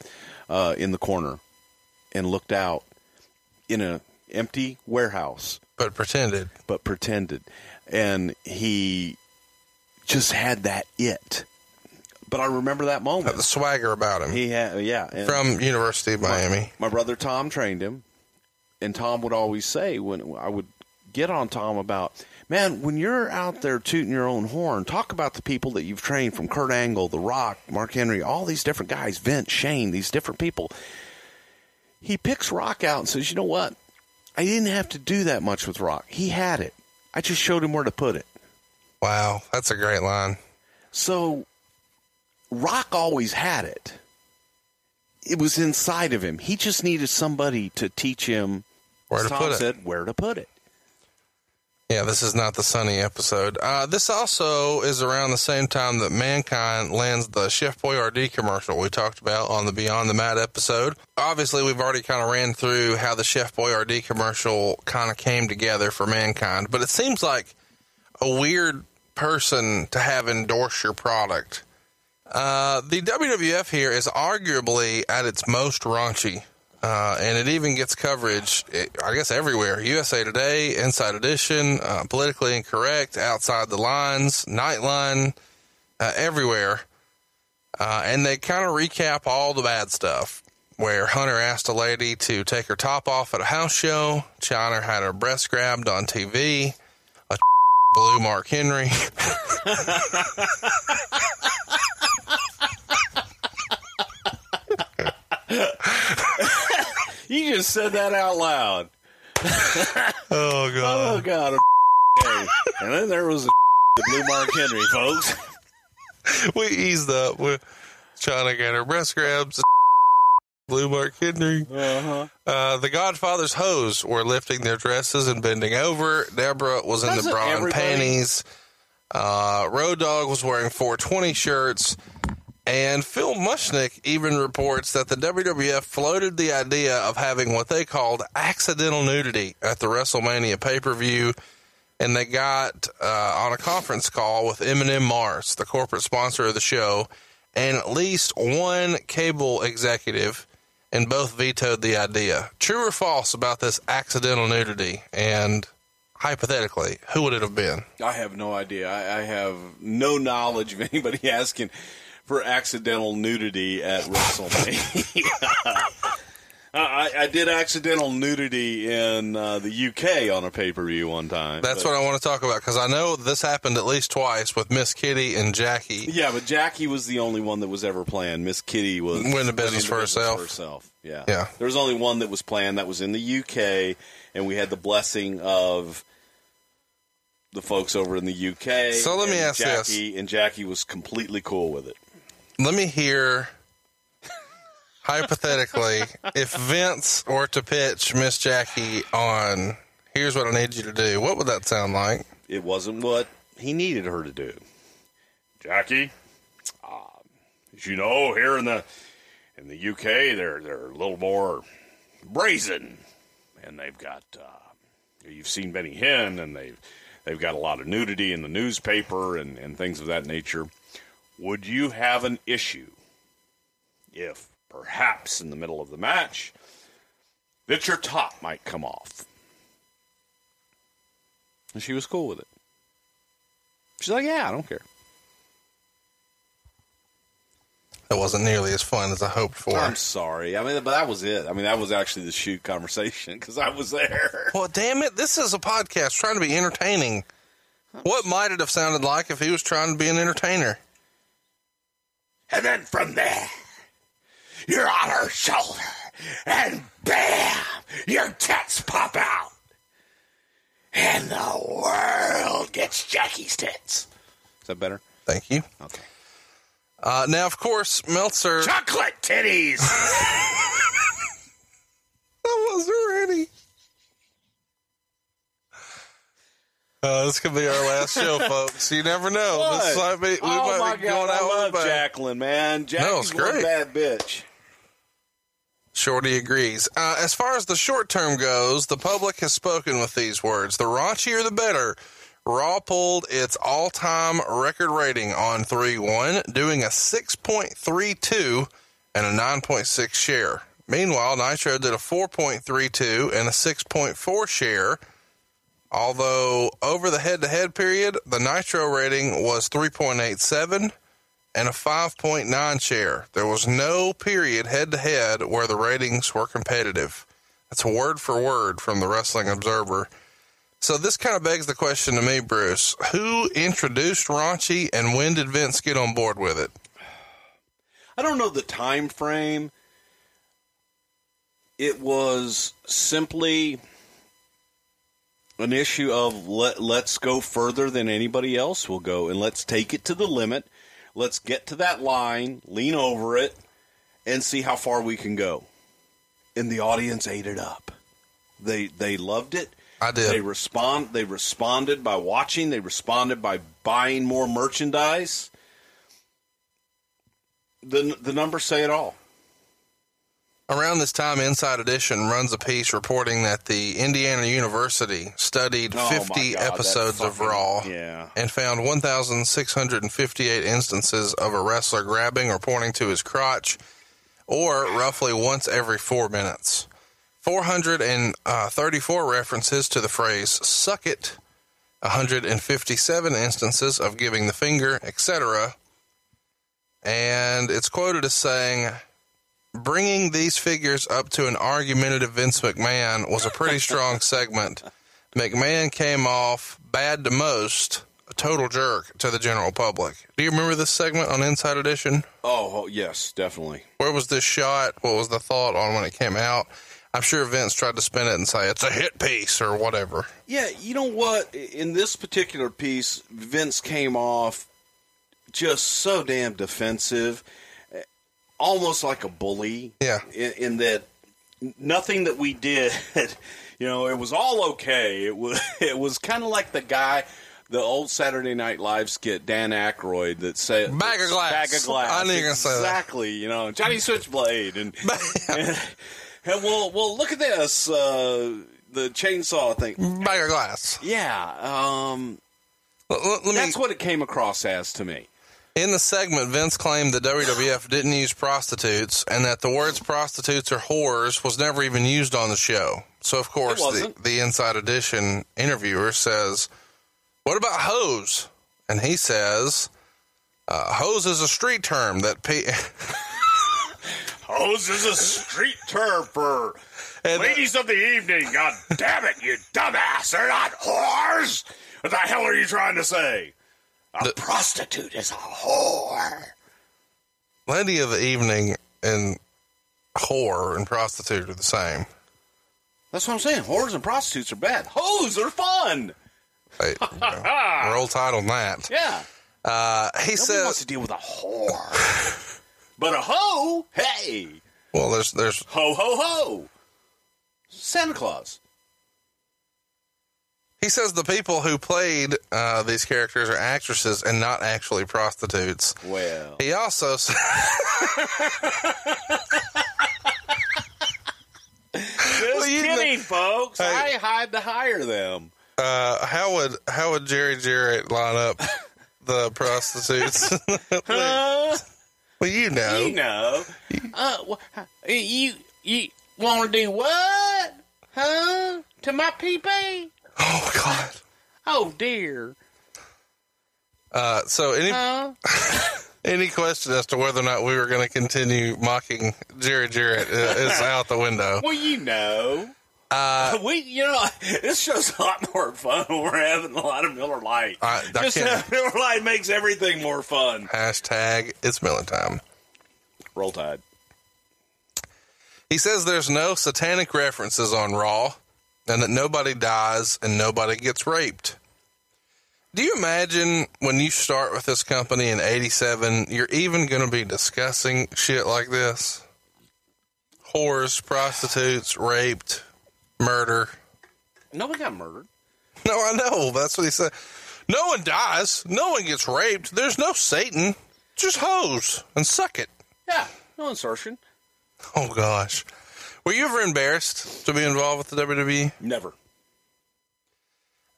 uh, in the corner and looked out. In a empty warehouse, But pretended. but pretended, and he just had that it. But I remember that Had moment. the swagger about him. He had, yeah, from University of Miami. My brother Tom trained him, and Tom would always say when I would get on Tom about, man, when you're out there tooting your own horn, talk about the people that you've trained from Kurt Angle, The Rock, Mark Henry, all these different guys, Vince, Shane, these different people. He picks Rock out and says, you know what? I didn't have to do that much with Rock. He had it. I just showed him where to put it. Wow, that's a great line. So Rock always had it. It was inside of him. He just needed somebody to teach him Where to Tom put it. said, where to put it. Yeah, this is not the sunny episode. Uh, this also is around the same time that Mankind lands the Chef Boyardee commercial we talked about on the Beyond the Mat episode. Obviously, we've already kind of ran through how the Chef Boyardee commercial kind of came together for Mankind, but it seems like a weird person to have endorse your product. Uh, the WWF here is arguably at its most raunchy. Uh, and it even gets coverage, eh, I guess, everywhere. USA Today, Inside Edition, uh, Politically Incorrect, Outside the Lines, Nightline, uh, everywhere. Uh, and they kind of recap all the bad stuff. Where Hunter asked a lady to take her top off at a house show, Chyna had her breast grabbed on TV, a blue Mark Henry. You just said that out loud. Oh, God. Oh God! and then there was the Blue Mark Henry, folks. we eased up. We're trying to get her breast grabs. Blue Mark Henry. Uh-huh. Uh, the Godfather's hoes were lifting their dresses and bending over. Debra was in the Doesn't bra and everybody- panties. Uh, Road Dogg was wearing 420 shirts. And Phil Mushnick even reports that the WWF floated the idea of having what they called accidental nudity at the WrestleMania pay per view. And they got uh, on a conference call with M&M Mars, the corporate sponsor of the show, and at least one cable executive, and both vetoed the idea. True or false about this accidental nudity? And hypothetically, who would it have been? I have no idea. I, I have no knowledge of anybody asking for accidental nudity at WrestleMania. I, I did accidental nudity in uh, the UK on a pay per view one time. That's but- what I want to talk about because I know this happened at least twice with Miss Kitty and Jackie. Yeah, but Jackie was the only one that was ever planned. Miss Kitty was Went was business for herself. herself. Yeah, Yeah. There was only one that was planned. That was in the UK, and we had the blessing of the folks over in the UK. So let me ask this. Jackie, and Jackie was completely cool with it. Let me hear, hypothetically, if Vince were to pitch Miss Jackie on, here's what I need you to do, what would that sound like? It wasn't what he needed her to do. Jackie, um, as you know, here in the in the UK, they're they're a little more brazen, and they've got uh, you've seen Benny Hill, and they've they've got a lot of nudity in the newspaper and, and things of that nature. Would you have an issue if perhaps in the middle of the match that your top might come off? And she was cool with it. She's like, yeah, I don't care. That wasn't nearly as fun as I hoped for. I'm sorry. I mean, but that was it. I mean, that was actually the shoot conversation because I was there. Well, damn it, this is a podcast trying to be entertaining. What might it have sounded like if he was trying to be an entertainer? And then from there, you're on her shoulder, and bam, your tits pop out. And the world gets Jackie's tits. Is that better? Thank you. Okay. Uh, now, of course, Meltzer. Chocolate titties! I wasn't ready. Uh, this could be our last show, folks. You never know. This might be, we oh might my be God, going out I with love. Jacqueline, man. Jackie's it's great. bad bitch. Shorty agrees. Uh, as far as the short term goes, the public has spoken with these words. The raunchier, the better. Raw pulled its all time record rating on 3 1, doing a 6.32 and a 9.6 share. Meanwhile, Nitro did a 4.32 and a 6.4 share. Although over the head to head period, the Nitro rating was 3.87 and a 5.9 share. There was no period head to head where the ratings were competitive. That's word for word from the Wrestling Observer. So this kind of begs the question to me, Bruce: Who introduced raunchy, and when did Vince get on board with it? I don't know the time frame. It was simply an issue of let let's go further than anybody else will go, and let's take it to the limit. Let's get to that line, lean over it, and see how far we can go. And the audience ate it up. They they loved it. I did. They respond. They responded by watching. They responded by buying more merchandise. The the numbers say it all. Around this time, Inside Edition runs a piece reporting that the Indiana University studied Oh, 50 God, episodes of Raw yeah. and found 1,658 instances of a wrestler grabbing or pointing to his crotch, or roughly once every four minutes. 434 uh, references to the phrase suck it, 157 instances of giving the finger, etc. And it's quoted as saying, bringing these figures up to an argumentative Vince McMahon was a pretty strong segment. McMahon came off bad to most, a total jerk to the general public. Do you remember this segment on Inside Edition? Oh, yes, definitely. Where was this shot? What was the thought on when it came out? I'm sure Vince tried to spin it and say it's a hit piece or whatever. Yeah, you know what? In this particular piece, Vince came off just so damn defensive, almost like a bully. Yeah. In, in that nothing that we did, you know, it was all okay. It was it was kind of like the guy. The old Saturday Night Live skit, Dan Aykroyd, that said Bag of glass. Bag of glass. I knew you were gonna say that. exactly. You know, Johnny Switchblade, and, and, and well, well, look at this, uh, the chainsaw thing. Bag of glass. Yeah, um, Let, let- let me, that's what it came across as to me. In the segment, Vince claimed the WWF didn't use prostitutes and that the words prostitutes or whores was never even used on the show. So, of course, the, the Inside Edition interviewer says, What about hose? And he says, uh, Hose is a street term that. Pe- Hose is a street term for and, ladies of the evening. God damn it, you dumbass! They're not whores. What the hell are you trying to say? A The- prostitute is a whore. Lady of the Evening and whore and prostitute are the same. That's what I'm saying. Whores and prostitutes are bad. Hoes are fun. Hey, you know, roll on that. Yeah. Uh, he Nobody says, wants to deal with a whore. but a hoe, hey, well, there's, there's, ho ho ho. Santa Claus. He says the people who played uh, these characters are actresses and not actually prostitutes. Well, He also s- just know- kidding, folks. Hey. I had to hire them. uh, how would how would Jerry Jarrett line up the prostitutes? Huh? well, you know, You know. Uh, you you want to do what? Huh? To my pee oh God. Oh dear. Uh, so any Huh? any question as to whether or not we were going to continue mocking Jerry Jarrett uh, is out the window. Well, you know. Uh, we, you know, this show's a lot more fun when we're having a lot of Miller Lite. I- I Just Miller Lite makes everything more fun. hashtag it's Miller time. Roll Tide. He says there's no satanic references on Raw and that nobody dies and nobody gets raped. Do you imagine when you start with this company in 87, you're even going to be discussing shit like this? Whores, prostitutes, raped, murder. Nobody got murdered. No, I know. That's what he said. No one dies. No one gets raped. There's no Satan. Just hoes and suck it. Yeah, no insertion. Oh, gosh. Were you ever embarrassed to be involved with the WWE? Never.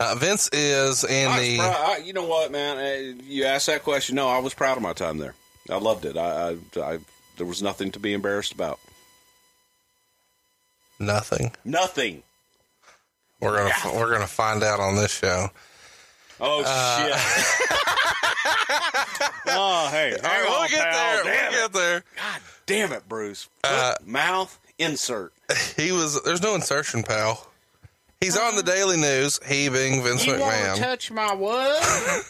Uh, Vince is in I the. prou- I- you know what, man? You asked that question. No, I was proud of my time there. I loved it. I, I, I there was nothing to be embarrassed about. Nothing. Nothing. We're gonna we're gonna find out on this show. Oh Uh, shit. oh hey, hang we'll on, get pal. there. Damn We'll it. get there. God damn it, Bruce. Uh, mouth, insert. He was. There's no insertion, pal. He's on the uh-huh. Daily News. He being Vince McMahon. touch my what?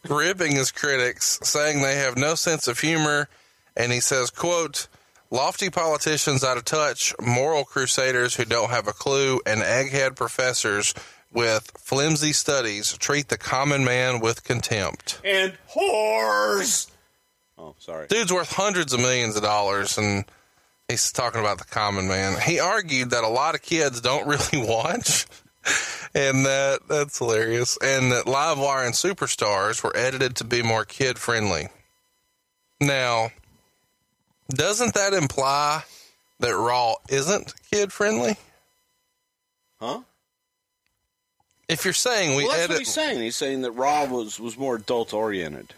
ripping his critics, saying they have no sense of humor, and he says, quote, lofty politicians out of touch, moral crusaders who don't have a clue, and egghead professors with flimsy studies treat the common man with contempt. and whores. Oh, sorry. Dude's worth hundreds of millions of dollars, and he's talking about the common man. He argued that a lot of kids don't really watch, and that that's hilarious, and that Livewire and Superstars were edited to be more kid friendly. Now, doesn't that imply that Raw isn't kid friendly? Huh? If you're saying we Well, that's edit, what he's saying. He's saying that Raw was was more adult oriented.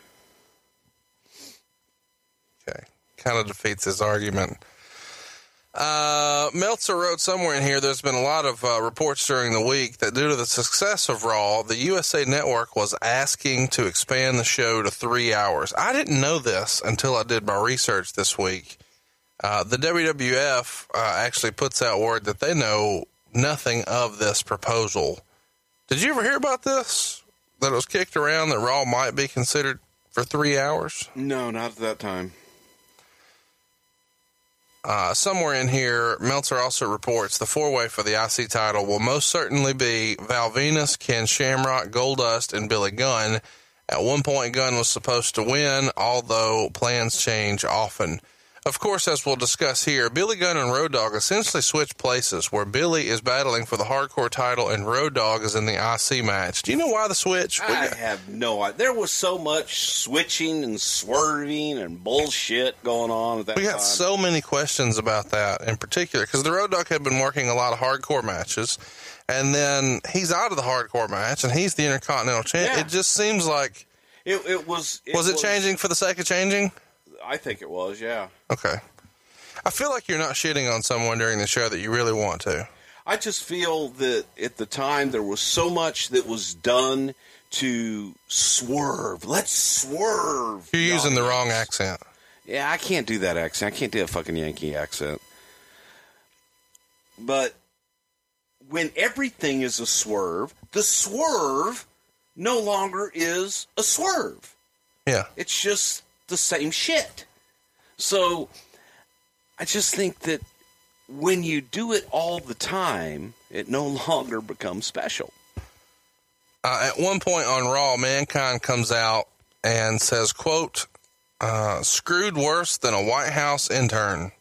Okay. Kind of defeats his argument. Uh, Meltzer wrote somewhere in here there's been a lot of uh, reports during the week that due to the success of Raw, the USA Network was asking to expand the show to three hours. I didn't know this until I did my research this week. Uh, the WWF uh, actually puts out word that they know nothing of this proposal. Did you ever hear about this? That it was kicked around that Raw might be considered for three hours? No, not at that time. Uh, somewhere in here, Meltzer also reports the four way for the IC title will most certainly be Val Venis, Ken Shamrock, Goldust, and Billy Gunn. At one point, Gunn was supposed to win, although plans change often. Of course, as we'll discuss here, Billy Gunn and Road Dogg essentially switch places, where Billy is battling for the hardcore title and Road Dogg is in the IC match. Do you know why the switch? I got- have no idea. There was so much switching and swerving and bullshit going on at that We got time. so many questions about that in particular because the Road Dogg had been working a lot of hardcore matches, and then he's out of the hardcore match and he's the Intercontinental Champion. Yeah. It just seems like it, it was. was it changing for the sake of changing? I think it was. Yeah. Okay, I feel like you're not shitting on someone during the show that you really want to. I just feel that at the time there was so much that was done to swerve. Let's swerve. You're using the wrong accent. Yeah, I can't do that accent. I can't do a fucking Yankee accent. But when everything is a swerve, the swerve no longer is a swerve. Yeah, It's just the same shit. So I just think that when you do it all the time, it no longer becomes special. uh, at one point on Raw, Mankind comes out and says, "quote uh, Screwed worse than a White House intern."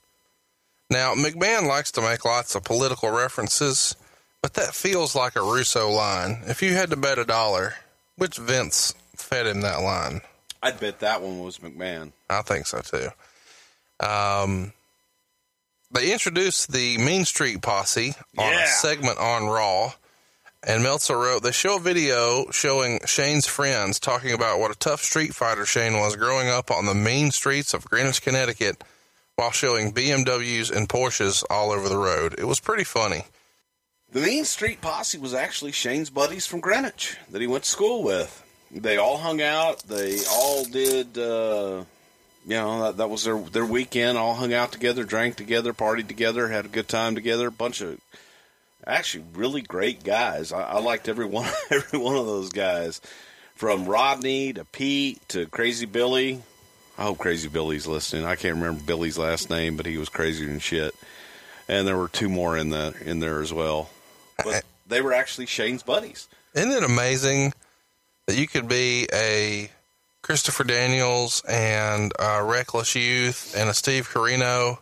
Now McMahon likes to make lots of political references, but that feels like a Russo line. If you had to bet a dollar, which Vince fed him that line? I'd bet that one was McMahon. I think so too. Um, they introduced the Mean Street Posse on Yeah. a segment on Raw, and Meltzer wrote they show a video showing Shane's friends talking about what a tough street fighter Shane was growing up on the mean streets of Greenwich, Connecticut, while showing BMWs and Porsches all over the road. It was pretty funny. The Mean Street Posse was actually Shane's buddies from Greenwich that he went to school with. They all hung out. They all did, uh, you know, that, that was their their weekend. All hung out together, drank together, partied together, had a good time together. A bunch of actually really great guys. I, I liked every one every one of those guys, from Rodney to Pete to Crazy Billy. I hope Crazy Billy's listening. I can't remember Billy's last name, but he was crazier than shit. And there were two more in the in there as well. But they were actually Shane's buddies. Isn't it amazing that you could be a Christopher Daniels and a Reckless Youth and a Steve Corino?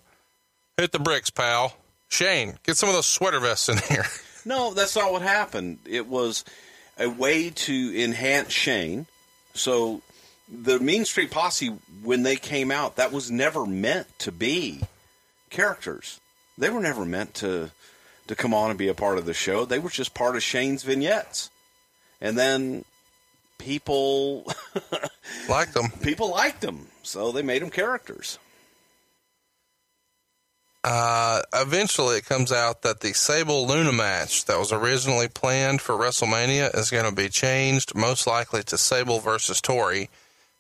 Hit the bricks, pal. Shane, get some of those sweater vests in here. No, that's not what happened. It was a way to enhance Shane. So the Mean Street Posse, when they came out, that was never meant to be characters. They were never meant to to come on and be a part of the show. They were just part of Shane's vignettes. And then people Like them. people liked them, so they made them characters. Uh, eventually it comes out that the Sable Luna match that was originally planned for WrestleMania is going to be changed, most likely to Sable versus Tori.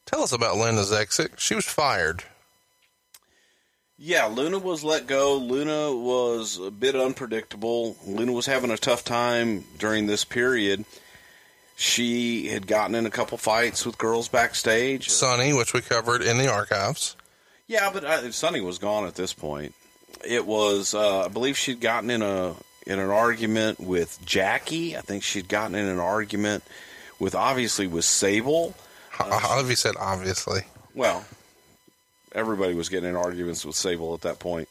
Tell us about Luna's exit. She was fired. Yeah, Luna was let go. Luna was a bit unpredictable. Luna was having a tough time during this period. She had gotten in a couple fights with girls backstage. Sunny, which we covered in the archives. Yeah, but uh, Sunny was gone at this point. It was, uh, I believe, she'd gotten in a in an argument with Jackie. I think she'd gotten in an argument with obviously with Sable. Uh, you said obviously. Well, everybody was getting in arguments with Sable at that point.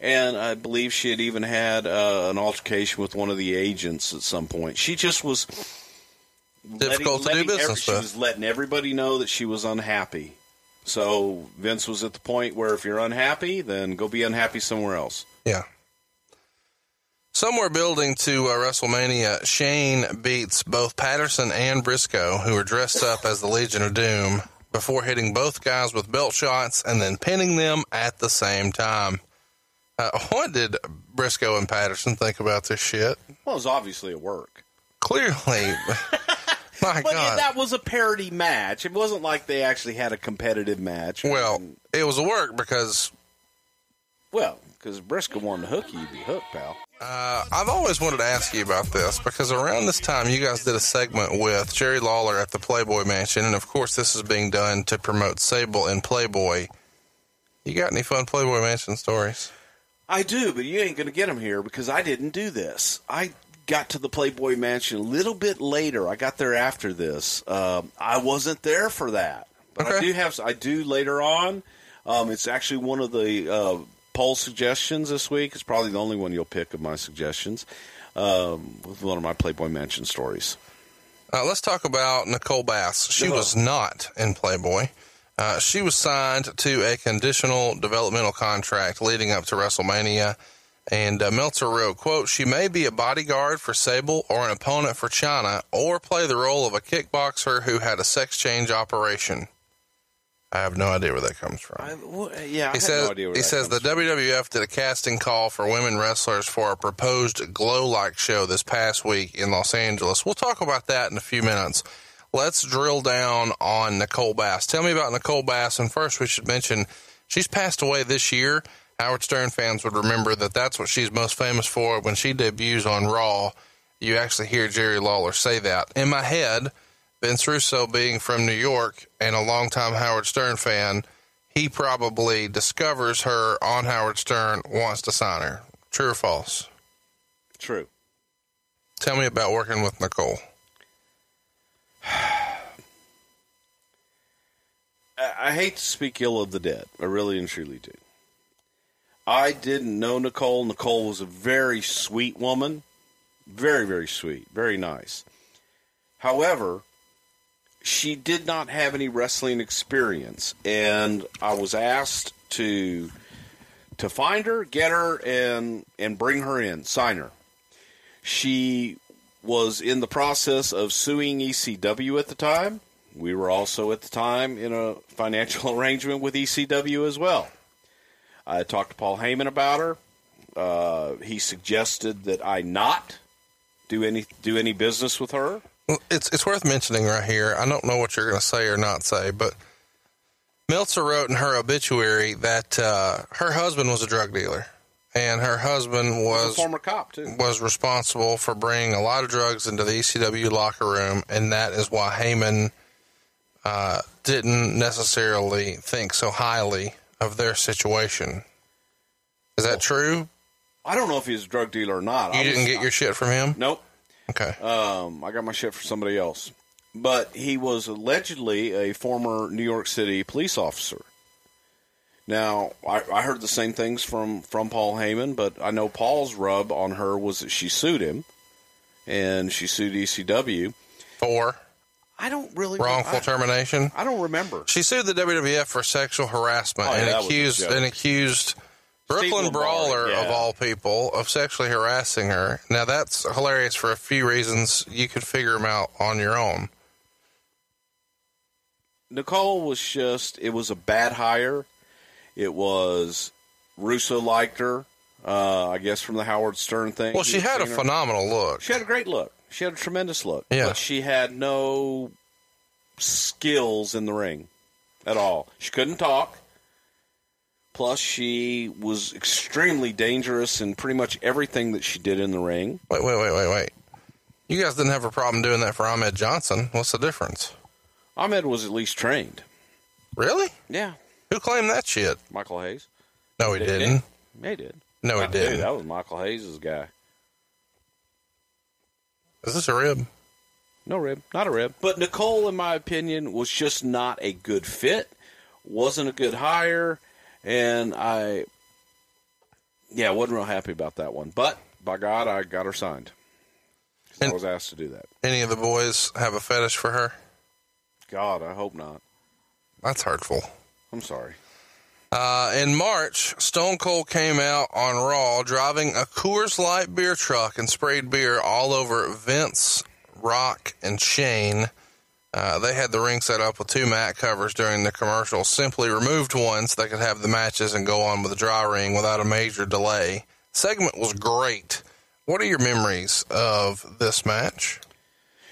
And I believe she had even had uh, an altercation with one of the agents at some point. She just was difficult letting, to do business every, She was letting everybody know that she was unhappy. So Vince was at the point where if you're unhappy, then go be unhappy somewhere else. Yeah. Somewhere building to uh, WrestleMania, Shane beats both Patterson and Brisco, who are dressed up as the Legion of Doom, before hitting both guys with belt shots and then pinning them at the same time. Uh, what did Brisco and Patterson think about this shit? Well, it was obviously a work. Clearly. My but God. that was a parody match. It wasn't like they actually had a competitive match. Well, it was a work because. Well, because Brisco won the hook, you'd be hooked, pal. Uh, I've always wanted to ask you about this because around this time you guys did a segment with Jerry Lawler at the Playboy Mansion, and of course this is being done to promote Sable and Playboy. You got any fun Playboy Mansion stories? I do, but you ain't going to get them here because I didn't do this. I got to the Playboy Mansion a little bit later. I got there after this. Um, I wasn't there for that, but Okay. I do have. I do later on. Um, it's actually one of the uh, poll suggestions this week. It's probably the only one you'll pick of my suggestions. Um, with one of my Playboy Mansion stories. Uh, let's talk about Nicole Bass. She Uh-huh. was not in Playboy. Uh, she was signed to a conditional developmental contract leading up to WrestleMania. And uh, Meltzer wrote, quote, she may be a bodyguard for Sable or an opponent for Chyna or play the role of a kickboxer who had a sex change operation. I have no idea where that comes from. I, well, yeah, He says no idea where he says the from. WWF did a casting call for women wrestlers for a proposed glow like show this past week in Los Angeles. We'll talk about that in a few minutes. Let's drill down on Nicole Bass. Tell me about Nicole Bass. And first, we should mention she's passed away this year. Howard Stern fans would remember that that's what she's most famous for. When she debuts on Raw, you actually hear Jerry Lawler say that. In my head, Vince Russo being from New York and a longtime Howard Stern fan, he probably discovers her on Howard Stern, wants to sign her. True or false? True. Tell me about working with Nicole. I, I hate to speak ill of the dead. I really and truly do. I didn't know Nicole. Nicole was a very sweet woman. Very, very sweet. Very nice. However, she did not have any wrestling experience. And I was asked to to find her, get her, and and bring her in, sign her. She was in the process of suing ECW at the time. We were also at the time in a financial arrangement with ECW as well. I talked to Paul Heyman about her. Uh, he suggested that I not do any do any business with her. Well, It's it's worth mentioning right here. I don't know what you're going to say or not say, but Meltzer wrote in her obituary that uh, her husband was a drug dealer, and her husband was a former cop too. was responsible for bringing a lot of drugs into the ECW locker room, and that is why Heyman uh, didn't necessarily think so highly of their situation. Is that true? I don't know if he's a drug dealer or not. You I didn't was- get your shit from him? nope. Okay. Um, I got my shit from somebody else. But he was allegedly a former New York City police officer. Now, I, I heard the same things from, from Paul Heyman, but I know Paul's rub on her was that she sued him, and she sued ECW. For I don't really wrongful I, termination. I don't remember. She sued the WWF for sexual harassment Oh, yeah, and that accused joke. and accused Brooklyn Lombardi, Brawler yeah. of all people of sexually harassing her. Now that's hilarious for a few reasons. You could figure them out on your own. Nicole was just, it was a bad hire. It was, Russo liked her. Uh, I guess from the Howard Stern thing. Well, she You've had a her. phenomenal look. She had a great look. She had a tremendous look. Yeah. But she had no skills in the ring at all. She couldn't talk. Plus, she was extremely dangerous in pretty much everything that she did in the ring. Wait, wait, wait, wait, wait. You guys didn't have a problem doing that for Ahmed Johnson. What's the difference? Ahmed was at least trained. Really? Yeah. Who claimed that shit? Michael Hayes. No, he Did didn't. Yeah, he did. No, he didn't. that was Michael Hayes' guy. Is this a rib? No rib, not a rib. But Nicole, in my opinion, was just not a good fit. Wasn't a good hire, and I, yeah, wasn't real happy about that one. But by God, I got her signed. 'Cause I was asked to do that. Any of the boys have a fetish for her? God, I hope not. That's hurtful. I'm sorry. Uh, in March, Stone Cold came out on Raw driving a Coors Light beer truck and sprayed beer all over Vince, Rock, and Shane. Uh, they had the ring set up with two mat covers during the commercial. Simply removed one so they could have the matches and go on with the dry ring without a major delay. Segment was great. What are your memories of this match?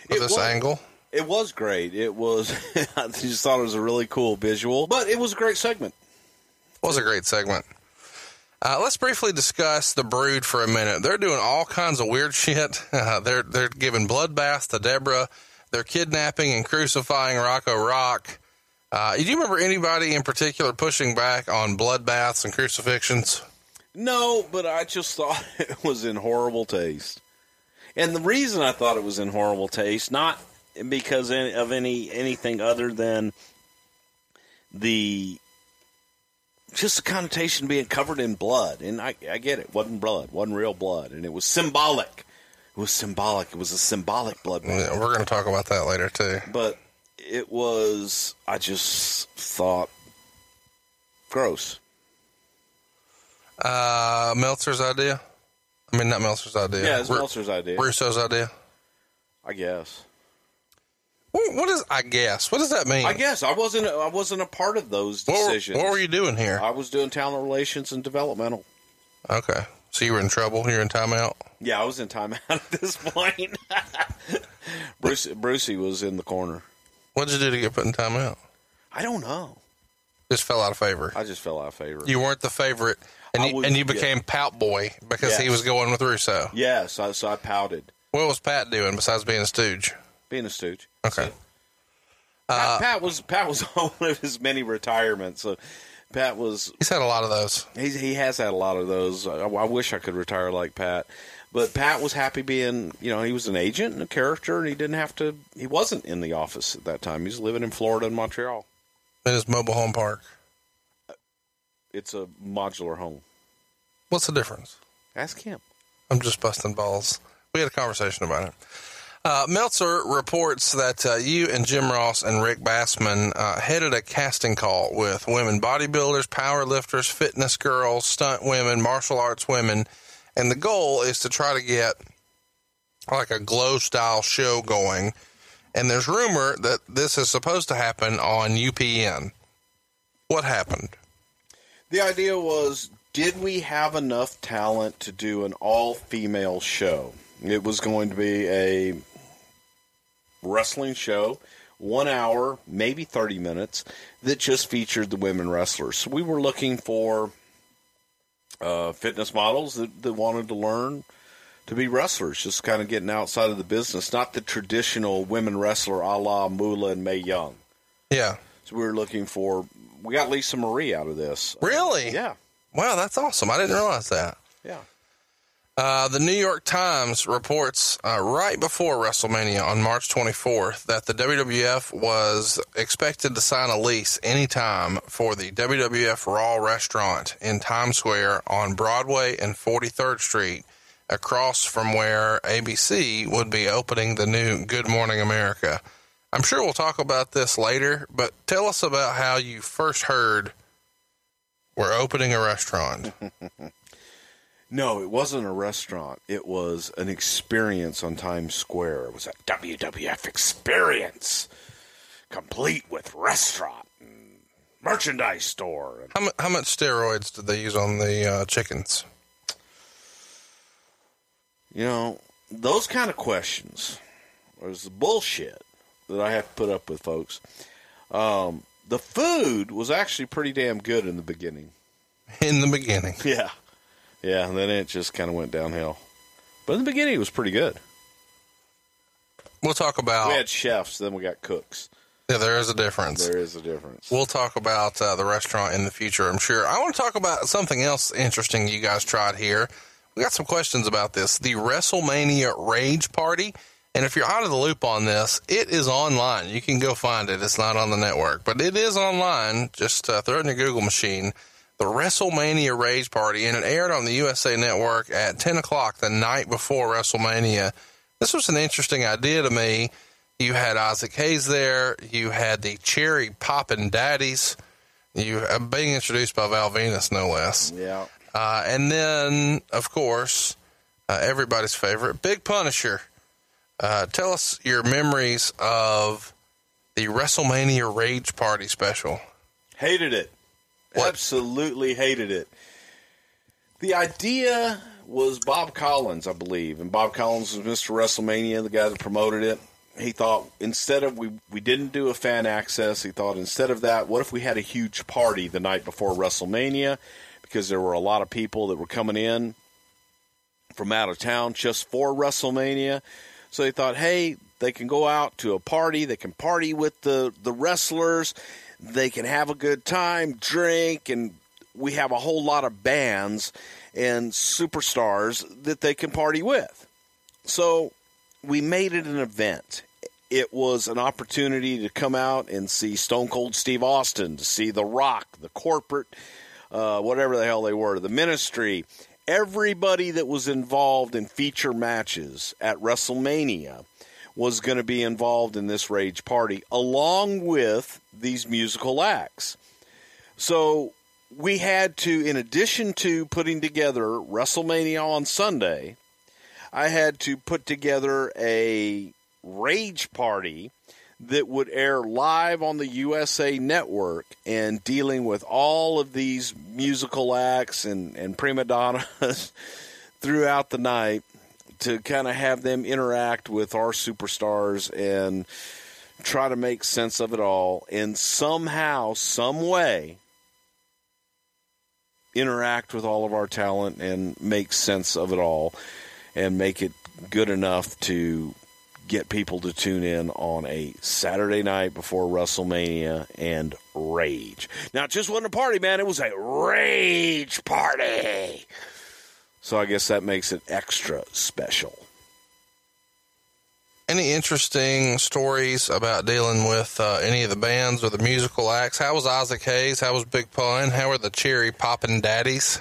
Of It this was- angle? It was great. It was. I just thought it was a really cool visual, but it was a great segment. Was a great segment. Uh, let's briefly discuss the Brood for a minute. They're doing all kinds of weird shit. Uh, they're they're giving bloodbaths to Debra. They're kidnapping and crucifying Rocco Rock. Uh, do you remember anybody in particular pushing back on bloodbaths and crucifixions? No, but I just thought it was in horrible taste. And the reason I thought it was in horrible taste, not because of any anything other than the just the connotation being covered in blood. And I, I get it, wasn't blood, wasn't real blood, and it was symbolic. It was symbolic. It was a symbolic blood. Yeah, we're going to talk about that later too. But it was. I just thought gross. Uh, Meltzer's idea. I mean, not Meltzer's idea. Yeah, it's Meltzer's idea. Russo's idea. I guess. What, what is? I guess. What does that mean? I guess I wasn't. I wasn't a part of those What decisions. what were you doing here? I was doing talent relations and developmental. Okay, so you were in trouble. You're in timeout. Yeah, I was in timeout at this point. Bruce, Brucey was in the corner. What did you do to get put in timeout? I don't know. Just fell out of favor. I just fell out of favor. You weren't the favorite, and you, and you yeah. became Pout Boy because he was going with Russo. yeah, so, so I pouted, What was Pat doing besides being a stooge? being a stooge. Okay. Uh, Pat, Pat was Pat was on one of his many retirements. So Pat was He's had a lot of those. he's, he has had a lot of those. I, I wish I could retire like Pat, but Pat was happy being you know he was an agent and a character, and he didn't have to. He wasn't in the office at that time. He was living in Florida and Montreal. in his mobile home park. Uh, it's a modular home. What's the difference? Ask him. I'm just busting balls. We had a conversation about it. Uh, Meltzer reports that uh, you and Jim Ross and Rick Bassman uh, headed a casting call with women bodybuilders, power lifters, fitness girls, stunt women, martial arts women, and the goal is to try to get like a GLOW style show going. And there's rumor that this is supposed to happen on UPN. What happened? The idea was did we have enough talent to do an all female show? It was going to be a wrestling show, one hour, maybe 30 minutes, that just featured the women wrestlers. So we were looking for uh, fitness models that, that wanted to learn to be wrestlers, just kind of getting outside of the business, not the traditional women wrestler a la Moolah and Mae Young. Yeah. So we were looking for, we got Lisa Marie out of this. Really? Yeah. Wow, that's awesome. I didn't realize that. Yeah. Uh, the New York Times reports uh, right before WrestleMania on March 24th that the WWF was expected to sign a lease anytime for the WWF Raw restaurant in Times Square on Broadway and 43rd Street, across from where ABC would be opening the new Good Morning America. I'm sure we'll talk about this later, but tell us about how you first heard we're opening a restaurant. No, it wasn't a restaurant. It was an experience on Times Square. It was a WWF experience, complete with restaurant and merchandise store. How, mu- how much steroids did they use on the uh, chickens? You know, those kind of questions, or the bullshit that I have to put up with, folks. Um, the food was actually pretty damn good in the beginning. In the beginning. Yeah. Yeah, and then it just kind of went downhill. But in the beginning, it was pretty good. We'll talk about. We had chefs, then we got cooks. yeah, there is a difference. There is a difference. We'll talk about uh, the restaurant in the future, I'm sure. I want to talk about something else interesting you guys tried here. We got some questions about this. The WrestleMania Rage Party. And if you're out of the loop on this, it is online. You can go find it. It's not on the network, but it is online. Just uh, throw it in your Google machine. The WrestleMania Rage Party, and it aired on the USA Network at 10 o'clock the night before WrestleMania. This was an interesting idea to me. You had Isaac Hayes there. You had the Cherry Poppin' Daddies. You uh, being introduced by Val Venis, no less. yeah. Uh, and then, of course, uh, everybody's favorite, Big Punisher. Uh, tell us your memories of the WrestleMania Rage Party special. Hated it. What? Absolutely hated it. The idea was Bob Collins, I believe, and Bob Collins was Mr. WrestleMania, the guy that promoted it. He thought instead of we we didn't do a fan access, he thought instead of that, what if we had a huge party the night before WrestleMania because there were a lot of people that were coming in from out of town just for WrestleMania. So they thought, hey, they can go out to a party, they can party with the the wrestlers, they can have a good time, drink, and we have a whole lot of bands and superstars that they can party with. So we made it an event. It was an opportunity to come out and see Stone Cold Steve Austin, to see The Rock, the corporate, uh, whatever the hell they were, the ministry, everybody that was involved in feature matches at WrestleMania was going to be involved in this rage party, along with these musical acts. So we had to, in addition to putting together WrestleMania on Sunday, I had to put together a rage party that would air live on the USA Network and dealing with all of these musical acts and, and prima donnas throughout the night to kind of have them interact with our superstars and try to make sense of it all and somehow, some way, interact with all of our talent and make sense of it all and make it good enough to get people to tune in on a Saturday night before WrestleMania and rage. Now, it just wasn't a party, man. It was a rage party. So I guess that makes it extra special. Any interesting stories about dealing with uh, any of the bands or the musical acts? How was Isaac Hayes? How was Big Pun? How were the Cherry Poppin' Daddies?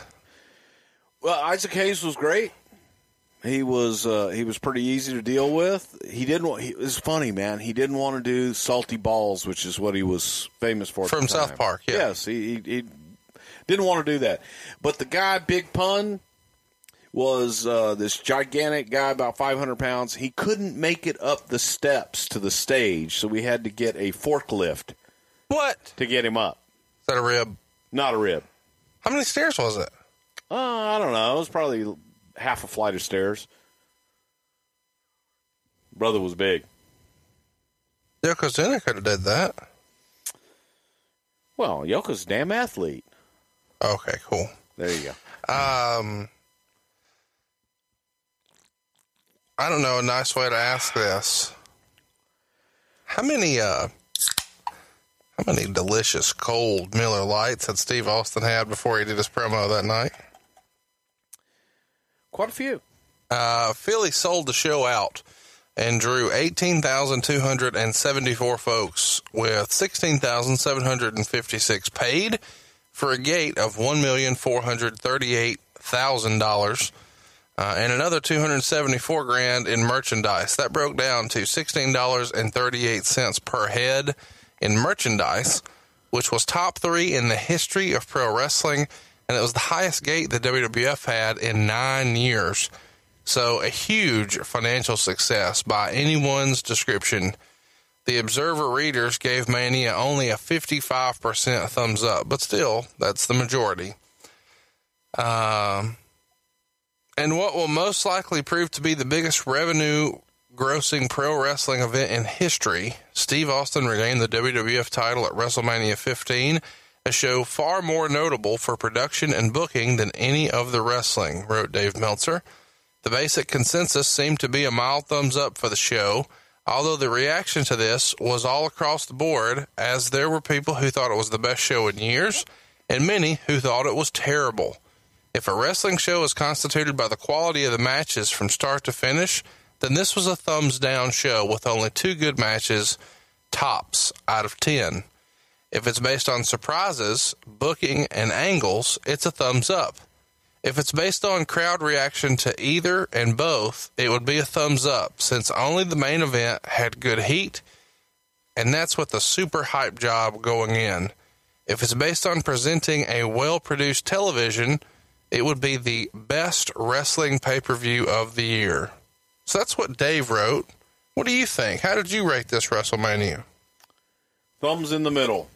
Well, Isaac Hayes was great. He was uh, he was pretty easy to deal with. He didn't. Want, he, it was funny, man. He didn't want to do salty balls, which is what he was famous for From South. Park, yeah. Yes, he, he, he didn't want to do that. But the guy, Big Pun, was uh, this gigantic guy, about 500 pounds. He couldn't make it up the steps to the stage, so we had to get a forklift What? to get him up. Is that a rib? Not a rib. How many stairs was it? Uh, I don't know. It was probably half a flight of stairs. Brother was big. Yokozuna could have did that. Well, Yoko's a damn athlete. Okay, cool. There you go. Um, I don't know a nice way to ask this. How many uh how many delicious cold Miller Lights had Steve Austin had before he did his promo that night? Quite a few. Uh, Philly sold the show out and drew 18,274 folks with 16,756 paid for a gate of $1,438,000 uh, and another 274 grand in merchandise. That broke down to $16.38 per head in merchandise, which was top three in the history of pro wrestling. And it was the highest gate the WWF had in nine years. So a huge financial success by anyone's description. The Observer readers gave Mania only a 55% thumbs up, but still, that's the majority. Um, And what will most likely prove to be the biggest revenue grossing pro wrestling event in history, Steve Austin regained the WWF title at WrestleMania 15, a show far more notable for production and booking than any of the wrestling, wrote Dave Meltzer. The basic consensus seemed to be a mild thumbs up for the show, although the reaction to this was all across the board, as there were people who thought it was the best show in years, and many who thought it was terrible. If a wrestling show is constituted by the quality of the matches from start to finish, then this was a thumbs down show with only two good matches, tops, out of 10. If it's based on surprises, booking, and angles, it's a thumbs up. If it's based on crowd reaction to either and both, it would be a thumbs up since only the main event had good heat, and that's with a super hype job going in. If it's based on presenting a well produced television, it would be the best wrestling pay per view of the year. So that's what Dave wrote. What do you think? How did you rate this WrestleMania? Thumbs in the middle.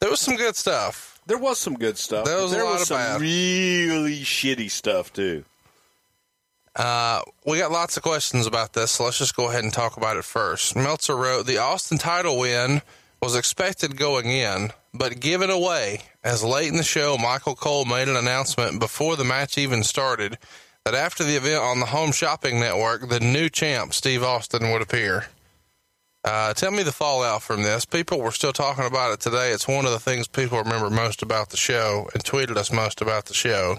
There was some good stuff. There was some good stuff. There was a there lot was of some bad. really shitty stuff too. Uh, we got lots of questions about this, so let's just go ahead and talk about it first. Meltzer wrote The Austin title win was expected going in, but given away as late in the show, Michael Cole made an announcement before the match even started that after the event on the Home Shopping Network, the new champ, Steve Austin, would appear. Uh, tell me the fallout from this. People were still talking about it today. It's one of the things people remember most about the show and tweeted us most about the show.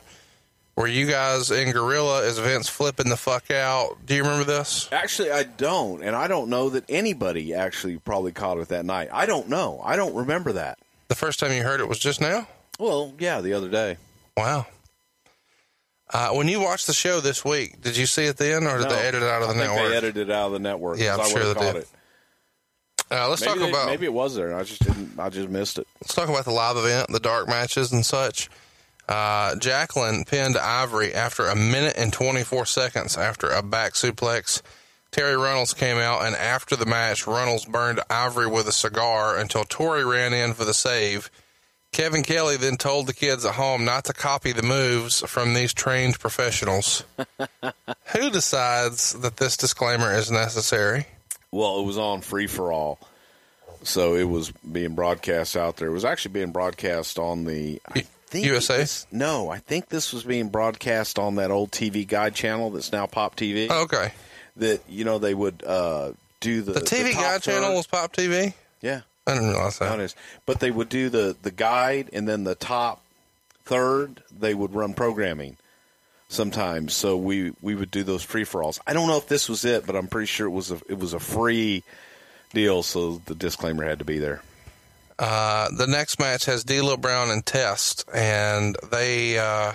Were you guys in Gorilla? Is Vince flipping the fuck out? Do you remember this? Actually, I don't, and I don't know that anybody actually probably caught it that night. I don't know. I don't remember that. The first time you heard it was just now? Well, yeah, the other day. Wow. Uh, when you watched the show this week, did you see it then, or did No, they edit it out of the I think network? They edited it out of the network. Yeah, 'cause I'm I sure would've they caught did. It. Uh, let's Maybe, talk they- about maybe it was there. I just didn't. I just missed it. let's talk about the live event, the dark matches and such. Uh, Jacqueline pinned Ivory after a minute and 24 seconds after a back suplex. Terri Runnels came out, and after the match, Runnels burned Ivory with a cigar until Tori ran in for the save. Kevin Kelly then told the kids at home not to copy the moves from these trained professionals. Who decides that this disclaimer is necessary? Well, it was on free for all, so it was being broadcast out there. It was actually being broadcast on the I think USA? this- no, I think this was being broadcast on that old TV Guide channel that's now Pop TV. Oh, okay. That you know they would uh, do the The TV top Guide channel was Pop TV? yeah. I didn't realize it that. is. But they would do the, the guide and then the top third, they would run programming sometimes. So we, we would do those free for alls. I don't know if this was it, but I'm pretty sure it was a it was a free deal, so the disclaimer had to be there. Uh, the next match has D'Lo Brown and Test, and they uh,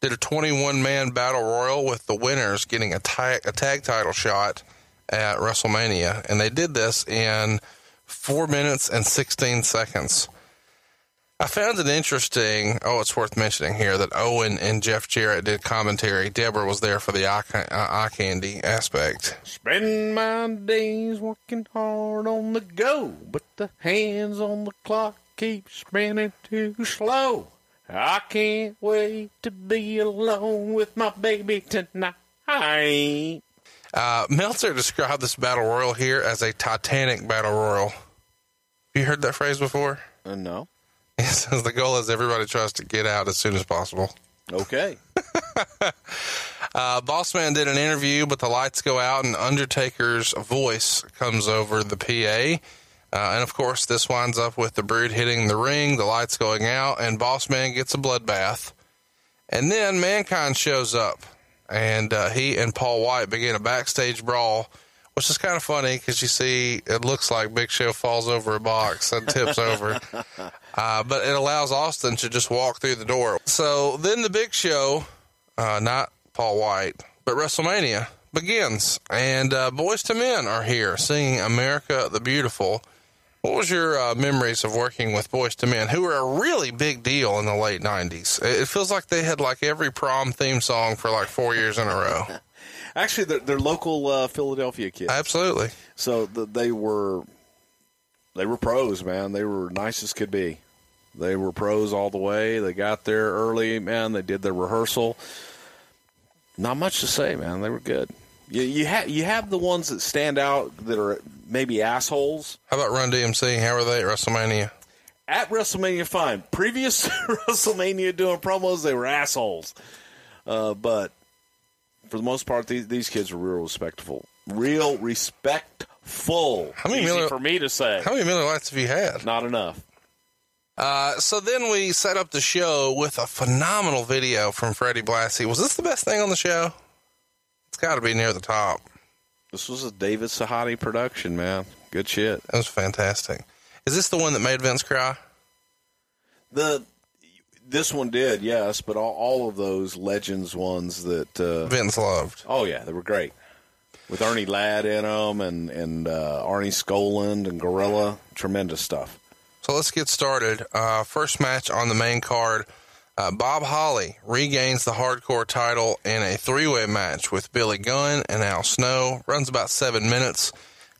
did a 21 man battle royal with the winners getting a, tag a tag title shot at WrestleMania, and they did this in four minutes and 16 seconds. I found it interesting. Oh, it's worth mentioning here that Owen and Jeff Jarrett did commentary. Debra was there for the eye, uh, eye candy aspect. Spend my days working hard on the go, but the hands on the clock keep spinning too slow. I can't wait to be alone with my baby tonight. Uh, Meltzer described this battle royal here as a Titanic battle royal. You heard that phrase before? Uh, no. He says the goal is everybody tries to get out as soon as possible. Okay. Uh, Bossman did an interview, but the lights go out and Undertaker's voice comes over the PA. Uh, and of course, this winds up with the brood hitting the ring, the lights going out, and Boss Man gets a bloodbath. And then Mankind shows up, and uh, he and Paul White begin a backstage brawl, which is kind of funny because you see it looks like Big Show falls over a box and tips over. Uh, but it allows Austin to just walk through the door. So then the Big Show, uh, not Paul White, but WrestleMania begins, and uh, Boyz II Men are here singing "America the Beautiful." What was your uh, memories of working with Boyz II Men, who were a really big deal in the late '90s? It it feels like they had like every prom theme song for like four years in a row. Actually, they're, they're local uh, Philadelphia kids. Absolutely. So the, they were they were pros, man. They were nice as could be. They were pros all the way. They got there early, man. They did their rehearsal. Not much to say, man. They were good. You you have you have the ones that stand out that are maybe assholes. How about Run DMC? How are they at WrestleMania? At WrestleMania, fine. Previous WrestleMania doing promos, they were assholes. Uh, but for the most part, these these kids were real respectful, real respectful. How many Easy Miller- for me to say? How many Miller Lights have you had? Not enough. Uh, so then we set up the show with a phenomenal video from Freddie Blassie. Was this the best thing on the show? Got to be near the top. This was a David Sahadi production, man. Good shit. That was fantastic. Is this the one that made Vince cry? The this one did, yes, but all, all of those legends ones that uh, Vince loved. oh yeah, they were great with Ernie Ladd in them and and uh, Arnie Skaaland and Gorilla, tremendous stuff. So let's get started. Uh, first match on the main card. Uh, Bob Holly regains the hardcore title in a three way match with Billy Gunn and Al Snow. Runs about seven minutes.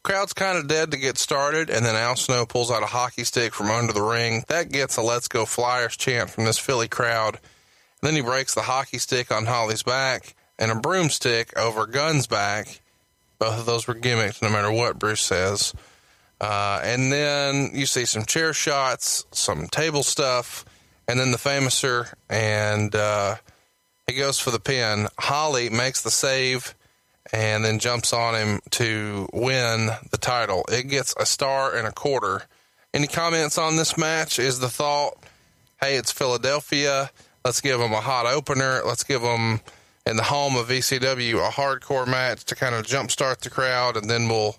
Crowd's kind of dead to get started, and then Al Snow pulls out a hockey stick from under the ring. That gets a Let's Go Flyers chant from this Philly crowd. And then he breaks the hockey stick on Holly's back and a broomstick over Gunn's back. Both of those were gimmicks, no matter what Bruce says. Uh, and then you see some chair shots, some table stuff, and then the famouser, and uh, he goes for the pin. Holly makes the save and then jumps on him to win the title. It gets a star and a quarter. Any comments on this match? Is the thought, hey, it's Philadelphia. Let's give them a hot opener. Let's give them, in the home of ECW, a hardcore match to kind of jumpstart the crowd, and then we'll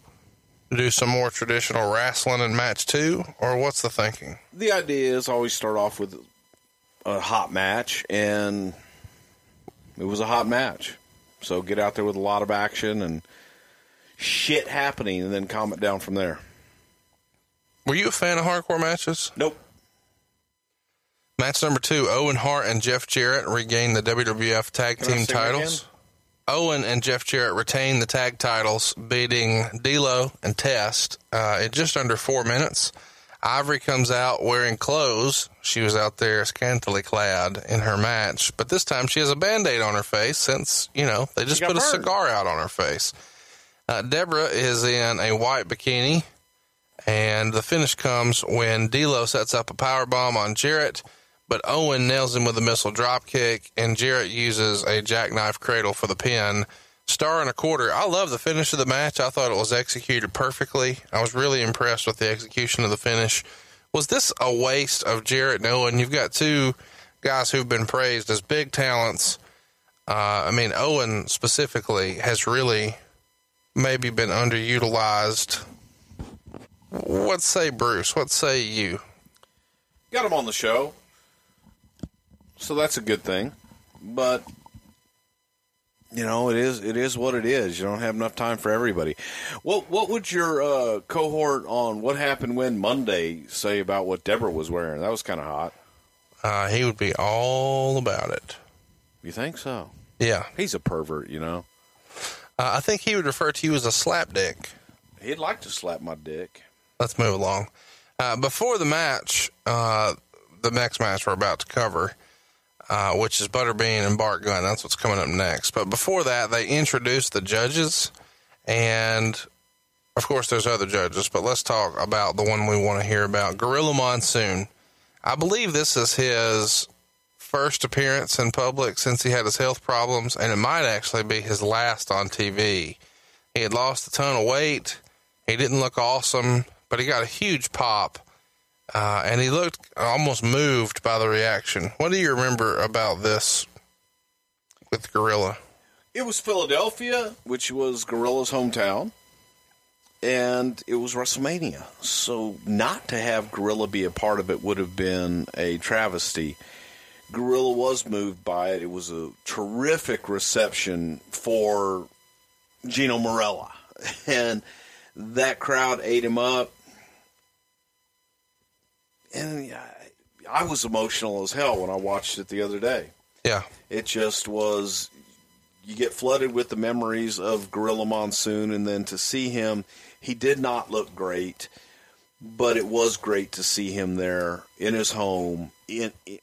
do some more traditional wrestling in match two? Or what's the thinking? The idea is always start off with a hot match, and it was a hot match. So get out there with a lot of action and shit happening, and then calm it down from there. Were you a fan of hardcore matches? Nope. Match number two Owen Hart and Jeff Jarrett regain the WWF Tag Can Team titles. Owen and Jeff Jarrett retain the tag titles, beating D'Lo and Test uh, in just under four minutes. Ivory comes out wearing clothes. She was out there scantily clad in her match, but this time she has a band aid on her face since, you know, they just put a cigar out on her face. Uh, Debra is in a white bikini, and the finish comes when D'Lo sets up a power bomb on Jarrett, but Owen nails him with a missile drop kick, and Jarrett uses a jackknife cradle for the pin. Star and a quarter. I love the finish of the match. I thought it was executed perfectly. I was really impressed with the execution of the finish. Was this a waste of Jarrett Owen? You've got two guys who've been praised as big talents. Uh, I mean, Owen specifically has really maybe been underutilized. What say Bruce? What say you? Got him on the show, so that's a good thing. But you know, it is it is what it is. You don't have enough time for everybody. What what would your uh, cohort on what happened when Monday say about what Debra was wearing? That was kind of hot. Uh, he would be all about it. You think so? Yeah. He's a pervert, you know. Uh, I think he would refer to you as a slap dick. He'd like to slap my dick. Let's move along. Uh, before the match, uh, the next match we're about to cover, uh, which is Butterbean and Bart Gunn. That's what's coming up next. But before that, they introduced the judges, and of course, there's other judges. But let's talk about the one we want to hear about, Gorilla Monsoon. I believe this is his first appearance in public since he had his health problems, and it might actually be his last on TV. He had lost a ton of weight. He didn't look awesome, but he got a huge pop, uh, and he looked almost moved by the reaction. What do you remember about this with Gorilla? It was Philadelphia, which was Gorilla's hometown, and it was WrestleMania. So not to have Gorilla be a part of it would have been a travesty. Gorilla was moved by it. It was a terrific reception for Gino Marella, and that crowd ate him up. And I, I was emotional as hell when I watched it the other day. Yeah, It just was. You get flooded with the memories of Gorilla Monsoon, and then to see him, he did not look great. but it was great to see him there in his home, in, in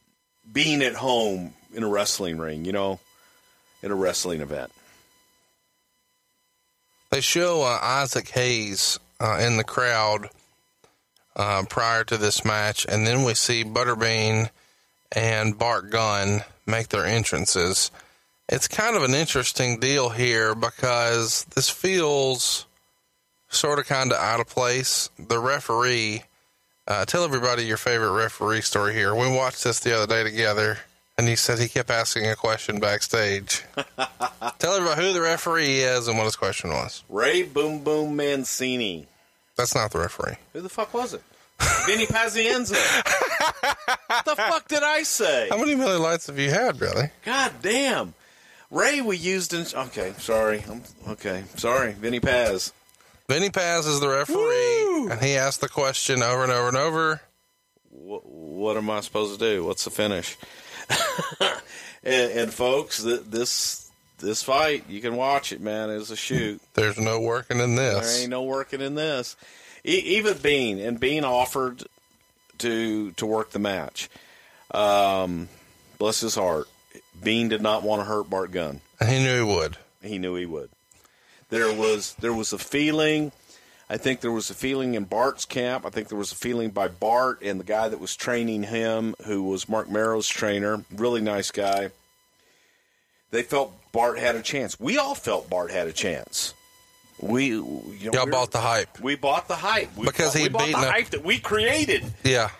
being at home in a wrestling ring, you know, in a wrestling event. They show uh, Isaac Hayes uh, in the crowd uh, prior to this match, and then we see Butterbean and Bart Gunn make their entrances. It's kind of an interesting deal here because this feels sort of kind of out of place. The referee, uh, tell everybody your favorite referee story here. We watched this the other day together, and he said he kept asking a question backstage. tell everybody who the referee is and what his question was. Ray Boom Boom Mancini. That's not the referee. Who the fuck was it? Vinny Pazienza. what the fuck did I say? How many Miller Lights have you had, Billy? God damn. Ray we used in. Okay, sorry. I'm, okay, sorry. Vinny Paz. Vinny Paz is the referee, Woo! and he asked the question over and over and over. What, what am I supposed to do? What's the finish? and, and folks, th- this this fight, you can watch it, man. It's a shoot. There's no working in this. There ain't no working in this. E- even Bean and Bean offered to to work the match. Um, bless his heart. Bean did not want to hurt Bart Gunn. He knew he would. He knew he would. There was there was a feeling. I think there was a feeling in Bart's camp. I think there was a feeling by Bart and the guy that was training him, who was Mark Mero's trainer. Really nice guy. They felt Bart had a chance. We all felt Bart had a chance. We you know, we're- bought the hype. we bought the hype we Because bought, he'd bought the hype that we created, Yeah.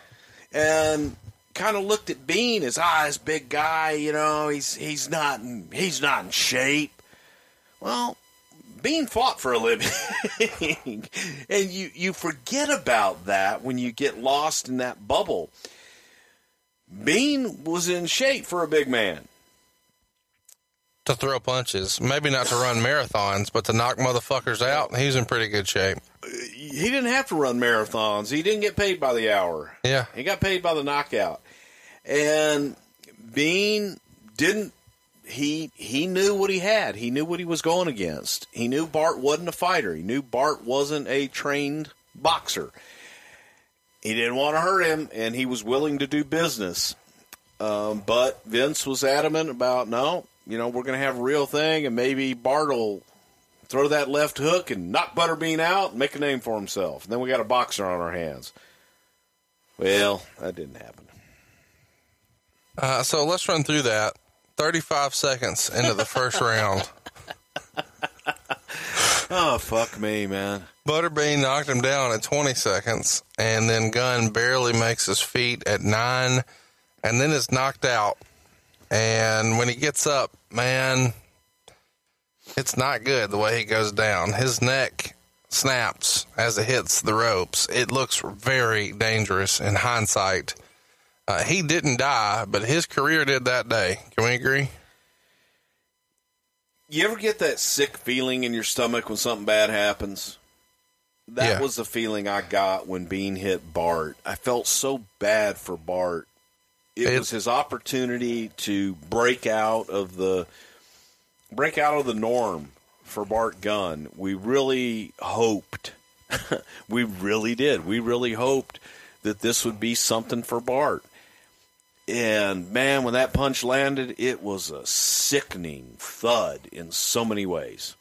and kind of looked at Bean as ah, this big guy. You know, he's he's not in, he's not in shape. Well, Bean fought for a living, and you you forget about that when you get lost in that bubble. Bean was in shape for a big man. To throw punches. Maybe not to run marathons, but to knock motherfuckers out, he's in pretty good shape. He didn't have to run marathons. He didn't get paid by the hour. Yeah. He got paid by the knockout. And Bean didn't he he knew what he had. He knew what he was going against. He knew Bart wasn't a fighter. He knew Bart wasn't a trained boxer. He didn't want to hurt him and he was willing to do business. Um, but Vince was adamant about no, you know, we're going to have a real thing and maybe Bartle throw that left hook and knock Butterbean out and make a name for himself. And then we got a boxer on our hands. Well, that didn't happen. Uh, so let's run through that. 35 seconds into the first round. Oh, fuck me, man. Butterbean knocked him down at 20 seconds, and then Gunn barely makes his feet at nine, and then is knocked out. And when he gets up, man, it's not good the way he goes down. His neck snaps as it hits the ropes. It looks very dangerous in hindsight. Uh, he didn't die, but his career did that day. Can we agree? You ever get that sick feeling in your stomach when something bad happens? That Yeah. was the feeling I got when Bean hit Bart. I felt so bad for Bart. It, was his opportunity to break out of the break out of the norm for Bart Gunn. We really hoped. we really did. We really hoped that this would be something for Bart. And man, when that punch landed, it was a sickening thud in so many ways.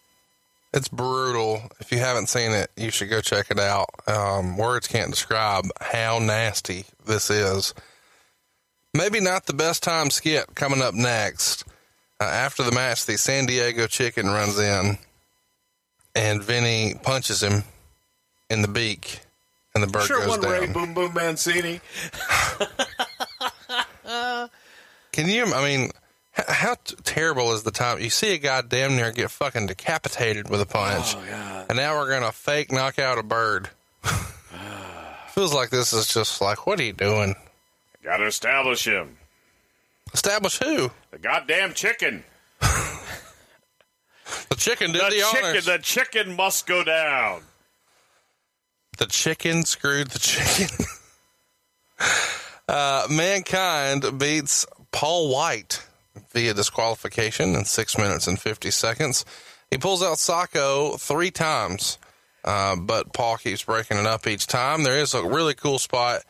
It's brutal. If you haven't seen it, you should go check it out. Um, words can't describe how nasty this is. Maybe not the best time skit coming up next. Uh, after the match, the San Diego chicken runs in and Vinny punches him in the beak and the bird Sure, goes one down. Ray Boom Boom Mancini. Can you, I mean, h- how t- terrible is the time you see a guy damn near get fucking decapitated with a punch, Oh, and now we're gonna fake knock out a bird? Feels like this is just like, what are you doing? Got to establish him. Establish who? The goddamn chicken. The chicken did The, the, chicken. honors. The chicken must go down. the chicken screwed the chicken. uh, Mankind beats Paul White via disqualification in six minutes and 50 seconds. He pulls out Socko three times. uh, but Paul keeps breaking it up each time. There is a really cool spot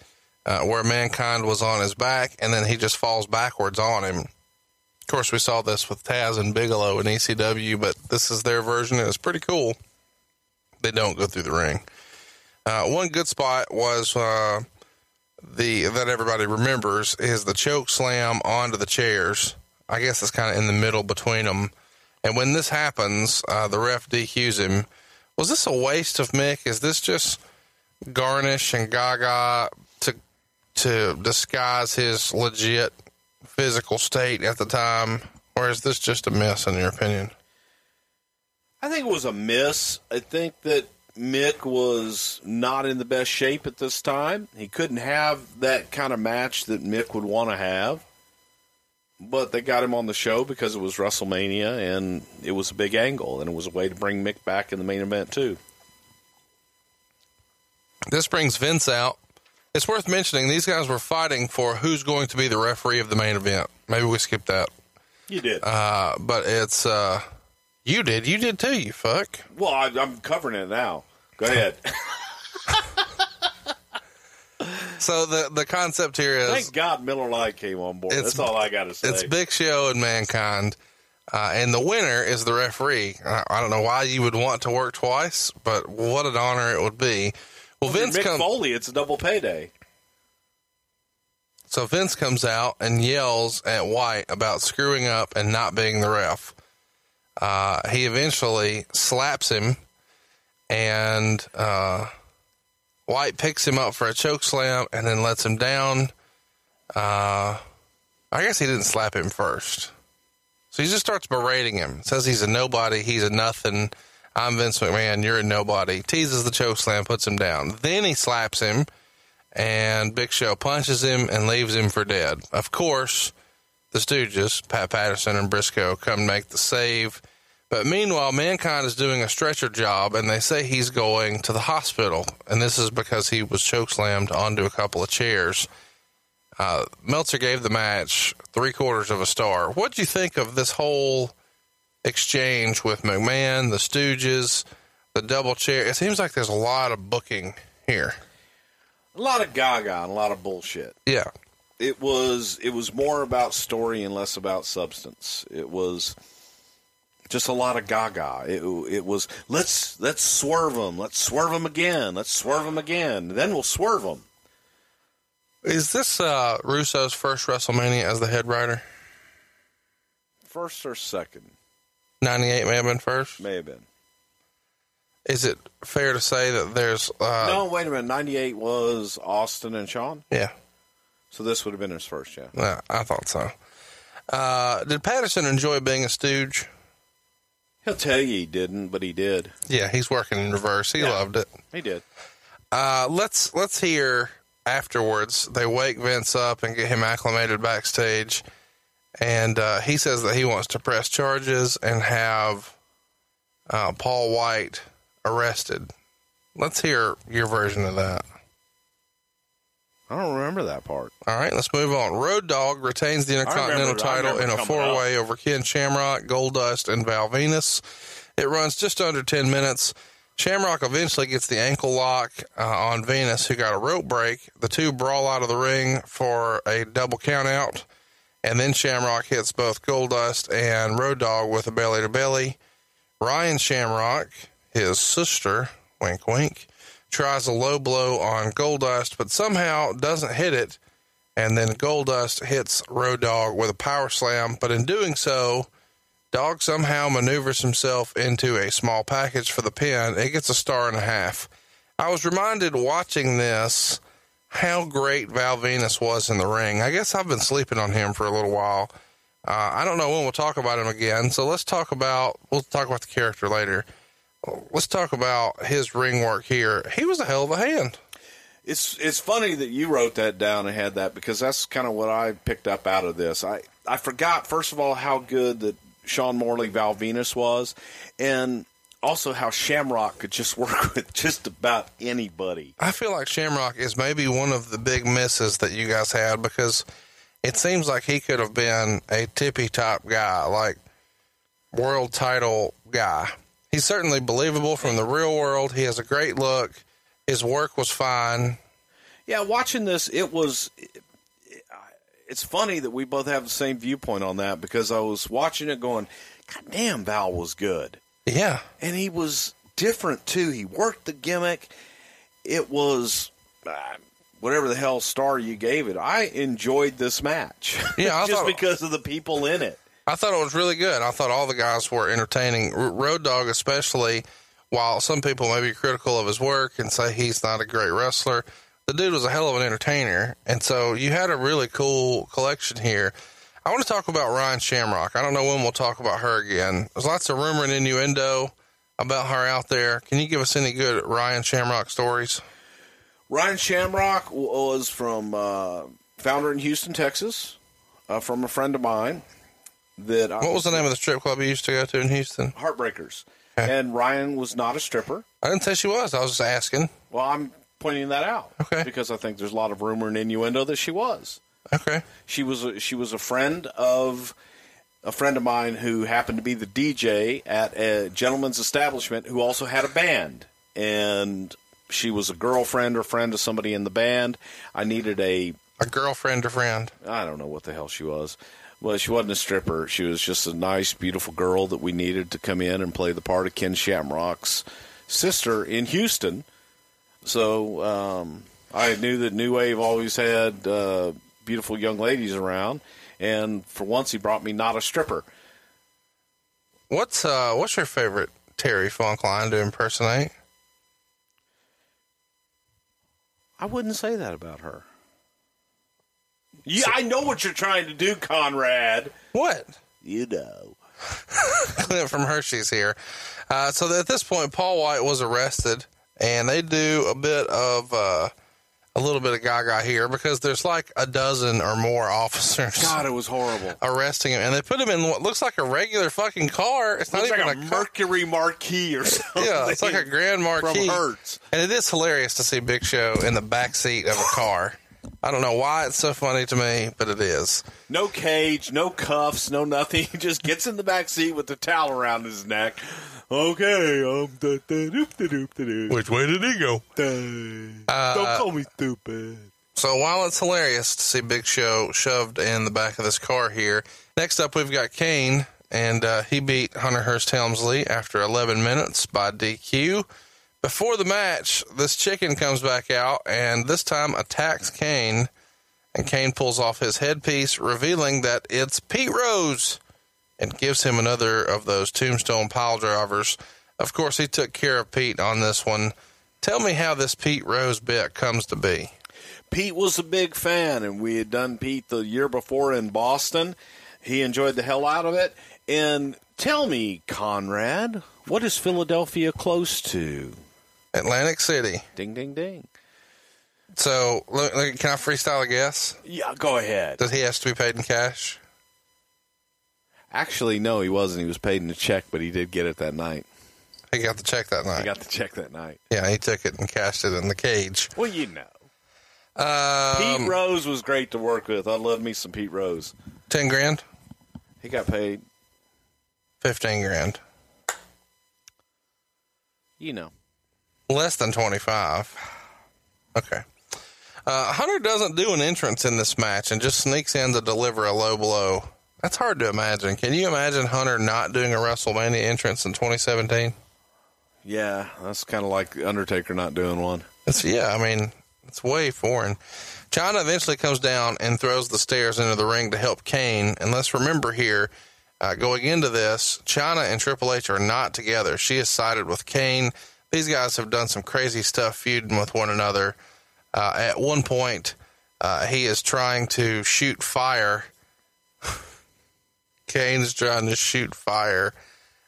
uh, where Mankind was on his back, and then he just falls backwards on him. Of course, we saw this with Taz and Bigelow in ECW, but this is their version. It was pretty cool. They don't go through the ring. Uh, one good spot was uh, the that everybody remembers is the choke slam onto the chairs. I guess it's kind of in the middle between them. And when this happens, uh, the ref DQs him. Was this a waste of Mick? Is this just garnish and gaga to disguise his legit physical state at the time, or is this just a miss in your opinion? I think it was a miss. I think that Mick was not in the best shape at this time. He couldn't have that kind of match that Mick would want to have. But they got him on the show because it was WrestleMania and it was a big angle and it was a way to bring Mick back in the main event too. This brings Vince out. It's worth mentioning these guys were fighting for who's going to be the referee of the main event. Maybe we skipped that. You did. Uh, but it's uh, you did. You did too, you fuck. well, I, I'm covering it now. Go ahead. So the the concept here is Thank God Miller Lite came on board. That's all I got to say. it's Big Show and Mankind, uh, and the winner is the referee. I, I don't know why you would want to work twice, but what an honor it would be. Well, Vince Mick comes. Foley, it's a double payday. So Vince comes out and yells at White about screwing up and not being the ref. Uh, he eventually slaps him, and uh, White picks him up for a choke slam and then lets him down. Uh, I guess he didn't slap him first. So he just starts berating him. Says he's a nobody, he's a nothing. I'm Vince McMahon, you're a nobody. Teases the choke slam, puts him down. Then he slaps him and Big Show punches him and leaves him for dead. Of course, the Stooges, Pat Patterson and Brisco, come make the save. But meanwhile, Mankind is doing a stretcher job, and they say he's going to the hospital. And this is because he was chokeslammed onto a couple of chairs. Uh, Meltzer gave the match three quarters of a star. What do you think of this whole exchange with McMahon, the Stooges, the double chair? It seems like there's a lot of booking here. A lot of gaga and a lot of bullshit. Yeah. It was it was more about story and less about substance. It was just a lot of gaga. It, it was let's let's swerve them. Let's swerve them again. Let's swerve them again. Then we'll swerve them. Is this uh, Russo's first WrestleMania as the head writer? First or second, 98 may have been first. may have been. Is it fair to say that there's. Uh, no, wait a minute. Ninety eight was Austin and Shawn. Yeah, So this would have been his first, yeah. yeah, I thought so. Uh, did Patterson enjoy being a stooge? He'll tell you he didn't, but he did. Yeah, he's working in reverse. He Yeah. loved it. He did. Uh, let's let's hear afterwards. They wake Vince up and get him acclimated backstage, and uh, he says that he wants to press charges and have uh, Paul White arrested. Let's hear your version of that. I don't remember that part. All right, let's move on. Road Dogg retains the Intercontinental title in a four way over Ken Shamrock, Goldust, and Val Venis. It runs just under 10 minutes. Shamrock eventually gets the ankle lock uh, on Venis, who got a rope break. The two brawl out of the ring for a double count out, and then Shamrock hits both Goldust and Road Dogg with a belly to belly. Ryan Shamrock, his sister, wink wink, tries a low blow on Goldust, but somehow doesn't hit it. And then Goldust hits Road Dogg with a power slam, but in doing so, Dog somehow maneuvers himself into a small package for the pin. It gets a star and a half. I was reminded watching this how great Val Venis was in the ring. I guess I've been sleeping on him for a little while. Uh, I don't know when we'll talk about him again. So let's talk about we'll talk about the character later. Let's talk about his ring work here. He was a hell of a hand. It's it's funny that you wrote that down and had that because that's kind of what I picked up out of this. I I forgot first of all how good that Sean Morley Val Venis was, and also how Shamrock could just work with just about anybody. I feel like Shamrock is maybe one of the big misses that you guys had because it seems like he could have been a tippy top guy, like world title guy. He's certainly believable from the real world. He has a great look. His work was fine. Yeah, watching this, it was. It's funny that we both have the same viewpoint on that because I was watching it going, God damn, Val was good. Yeah. And he was different too. He worked the gimmick. It was. Uh, whatever the hell star you gave it, I enjoyed this match. Yeah, just thought- because of the people in it. I thought it was really good. I thought all the guys were entertaining. R- Road Dogg, especially, while some people may be critical of his work and say he's not a great wrestler, the dude was a hell of an entertainer. And so you had a really cool collection here. I want to talk about Ryan Shamrock. I don't know when we'll talk about her again. There's lots of rumor and innuendo about her out there. Can you give us any good Ryan Shamrock stories? Ryan Shamrock was from uh, founder in Houston, Texas, uh, from a friend of mine. That I What was the name of the strip club you used to go to in Houston? Heartbreakers. Okay. And Ryan was not a stripper. I didn't say she was. I was just asking. Well, I'm pointing that out Okay. because I think there's a lot of rumor and innuendo that she was. Okay. She was a, she was a friend of a friend of mine who happened to be the DJ at a gentleman's establishment who also had a band, and she was a girlfriend or friend of somebody in the band. I needed a A girlfriend or friend. I don't know what the hell she was. Well, she wasn't a stripper. She was just a nice, beautiful girl that we needed to come in and play the part of Ken Shamrock's sister in Houston. So um, I knew that New Wave always had uh, beautiful young ladies around, and for once he brought me not a stripper. What's uh what's your favorite Terry Funk line to impersonate? I wouldn't say that about her. Yeah, I know what you're trying to do, Conrad. What? You know. Clint from Hershey's here. Uh, so at this point, Paul White was arrested, and they do a bit of uh, a little bit of gaga here because there's like a dozen or more officers God, it was horrible. arresting him, and they put him in what looks like a regular fucking car. It's not Looks even like a, a car. Mercury Marquis or something. Yeah, it's like a Grand Marquis. from Hertz. And it is hilarious to see Big Show in the back seat of a car. I don't know why it's so funny to me, but it is. No cage, no cuffs, no nothing. He just gets in the back seat with the towel around his neck. Okay, um, da, da, doop, da, doop, da, doop, Which way did he go? da. Don't call me stupid. So while it's hilarious to see Big Show shoved in the back of this car here, next up we've got Kane, and uh, he beat Hunter Hearst Helmsley after 11 minutes by DQ. Before the match, this chicken comes back out and this time attacks Kane, and Kane pulls off his headpiece, revealing that it's Pete Rose, and gives him another of those tombstone pile drivers. Of course, he took care of Pete on this one. Tell me how this Pete Rose bit comes to be. Pete was a big fan, and we had done Pete the year before in Boston. He enjoyed the hell out of it. And tell me, Conrad, what is Philadelphia close to? Atlantic City. Ding, ding, ding. So, can I freestyle a guess? Yeah, go ahead. Does he has to be paid in cash? Actually, no, he wasn't. He was paid in a check, but he did get it that night. He got the check that night. He got the check that night. yeah, he took it and cashed it in the cage. Well, you know. Um, Pete Rose was great to work with. I love me some Pete Rose. ten grand, He got paid, fifteen grand, you know. less than twenty five. Okay. Uh, Hunter doesn't do an entrance in this match and just sneaks in to deliver a low blow. That's hard to imagine. Can you imagine Hunter not doing a WrestleMania entrance in 2017? Yeah, that's kind of like Undertaker not doing one. It's yeah, I mean, it's way foreign. Chyna eventually comes down and throws the stairs into the ring to help Kane. And let's remember here, uh, going into this, Chyna and Triple H are not together. She is sided with Kane. These guys have done some crazy stuff feuding with one another. Uh, at one point, uh, he is trying to shoot fire. Kane's trying to shoot fire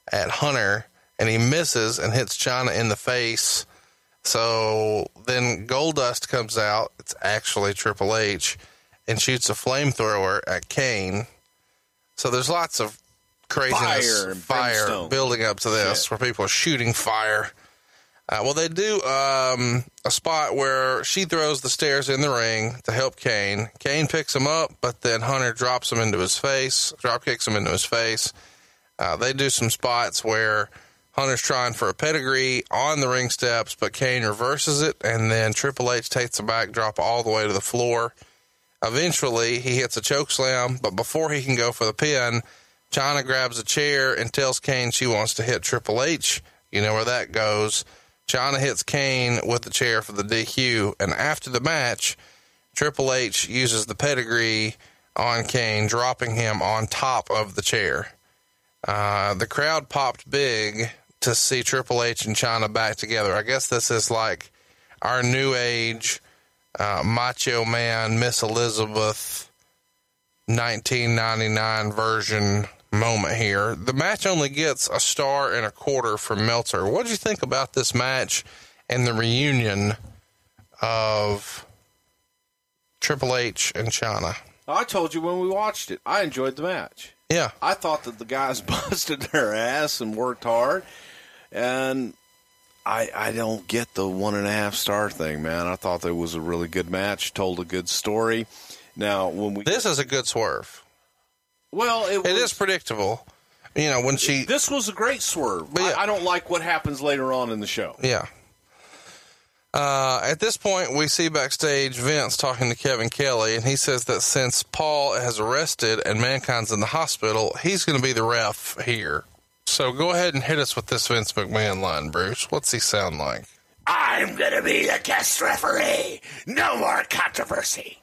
at Hunter, and he misses and hits Chyna in the face. So then Goldust comes out. It's actually Triple H and shoots a flamethrower at Kane. So there's lots of craziness, Fire fire building up to this, Shit. where people are shooting fire. Uh, well, they do um, a spot where she throws the stairs in the ring to help Kane. Kane picks him up, but then Hunter drops him into his face, drop kicks him into his face. Uh, they do some spots where Hunter's trying for a pedigree on the ring steps, but Kane reverses it, and then Triple H takes the backdrop all the way to the floor. Eventually, he hits a choke slam, but before he can go for the pin, Chyna grabs a chair and tells Kane she wants to hit Triple H. You know where that goes. Chyna hits Kane with the chair for the DQ, and after the match, Triple H uses the pedigree on Kane, dropping him on top of the chair. Uh, the crowd popped big to see Triple H and Chyna back together. I guess this is like our new age uh, Macho Man Miss Elizabeth 1999 version moment here. The match only gets a star and a quarter from Meltzer. What did you think about this match and the reunion of Triple H and Chyna? I told you when we watched it, I enjoyed the match. Yeah. I thought that the guys busted their ass and worked hard, and I I don't get the one and a half star thing, man. I thought it was a really good match, told a good story. Now when we This is a good swerve. Well, it, was, It is predictable. You know, when she This was a great swerve. But yeah. I, I don't like what happens later on in the show. Yeah. Uh, at this point, we see backstage Vince talking to Kevin Kelly, and he says that since Paul has arrested and Mankind's in the hospital, he's going to be the ref here. So go ahead and hit us with this Vince McMahon line, Bruce. What's he sound like? I'm gonna be the guest referee. No more controversy.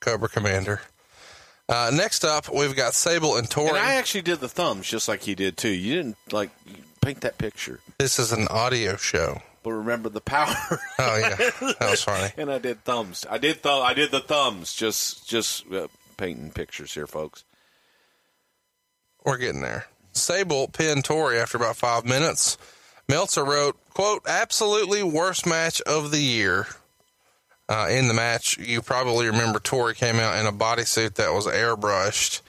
Cobra Commander. Uh, next up, we've got Sable and Tori. And I actually did the thumbs just like he did too. You didn't like paint that picture, this is an audio show. but remember the power. Oh yeah, that was funny. and I did thumbs. I did thumb. I did the thumbs. Just just uh, painting pictures here, folks. We're getting there. Sable pinned Tori after about five minutes. Meltzer wrote, quote, absolutely worst match of the year. Uh, in the match, you probably remember Tori came out in a bodysuit that was airbrushed.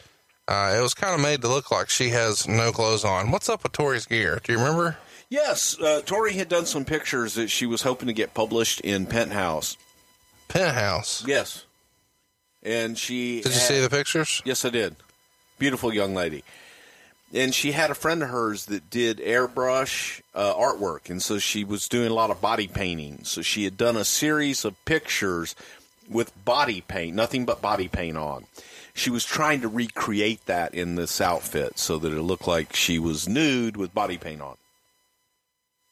Uh, it was kind of made to look like she has no clothes on. What's up with Tori's gear? Do you remember? Yes, uh, Tori had done some pictures that she was hoping to get published in Penthouse. Penthouse. Yes, and she Did you see the pictures? Yes, I did. Beautiful young lady. And she had a friend of hers that did airbrush uh, artwork, and so she was doing a lot of body painting. So she had done a series of pictures with body paint, nothing but body paint on. She was trying to recreate that in this outfit so that it looked like she was nude with body paint on.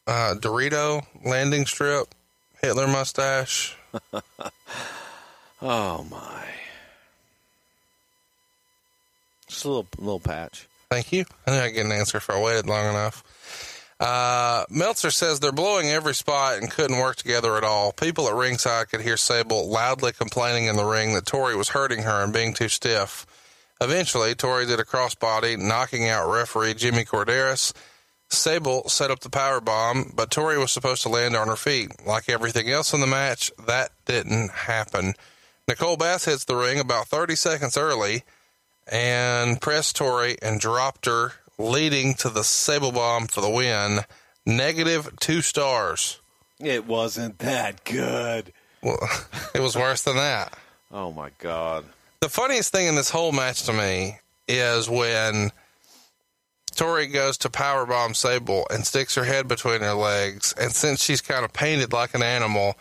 Uh, Dorito landing strip, Hitler mustache. Oh my! Just a little little patch. Thank you. I think I get an answer if I waited long enough. Uh, Meltzer says they're blowing every spot and couldn't work together at all. People at ringside could hear Sable loudly complaining in the ring that Tori was hurting her and being too stiff. Eventually, Tori did a crossbody, knocking out referee Jimmy Korderas. Sable set up the power bomb, but Tori was supposed to land on her feet. Like everything else in the match, that didn't happen. Nicole Bass hits the ring about 30 seconds early and pressed Tori and dropped her, leading to the Sable Bomb for the win. Negative two stars. It wasn't that good. Well, it was worse than that. Oh my god! The funniest thing in this whole match to me is when Tori goes to powerbomb Sable and sticks her head between her legs, and since she's kind of painted like an animal,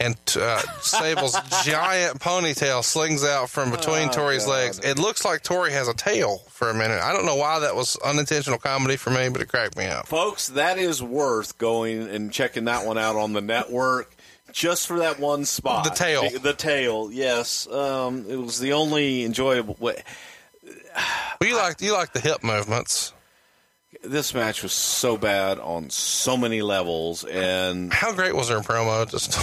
and uh, Sable's giant ponytail slings out from between Oh, Tori's God. legs, it looks like Tori has a tail for a minute. I don't know why that was unintentional comedy for me, but it cracked me up. Folks, that is worth going and checking that one out on the network just for that one spot. The tail. The, the tail, yes. Um, it was the only enjoyable way. Well, you like you like the hip movements. This match was so bad on so many levels, and How great was her promo? Just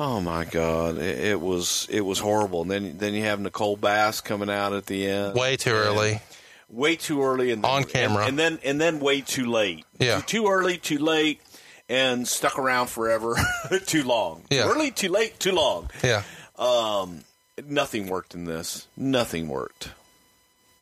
oh my god, it, it was it was horrible. And then then you have Nicole Bass coming out at the end, way too early. way too early, and On camera. and, and then and then way too late. Yeah. too early, too late, and stuck around forever. too long. Yeah. early, too late, too long. Yeah. Um, nothing worked in this. Nothing worked.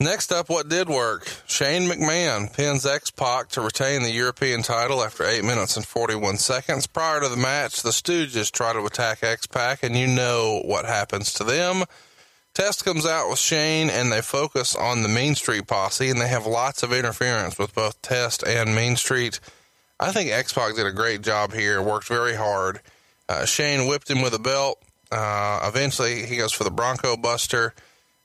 Next up, what did work? Shane McMahon pins X Pac to retain the European title after 8 minutes and 41 seconds. Prior to the match, the Stooges try to attack X Pac, and you know what happens to them. Test comes out with Shane and they focus on the Mean Street posse and they have lots of interference with both Test and Mean Street. I think X Pac did a great job here, worked very hard. Uh, Shane whipped him with a belt. Uh, eventually, he goes for the Bronco Buster.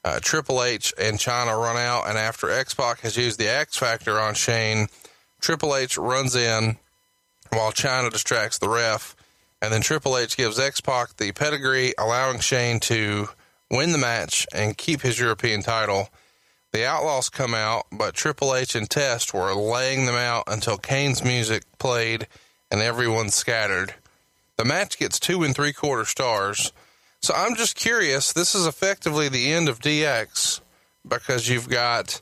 Uh, Triple H and Chyna run out, and after X Pac has used the X Factor on Shane, Triple H runs in while Chyna distracts the ref, and then Triple H gives X Pac the pedigree, allowing Shane to win the match and keep his European title. The Outlaws come out, but Triple H and Test were laying them out until Kane's music played and everyone scattered. The match gets two and three quarter stars. So I'm just curious. This is effectively the end of DX because you've got,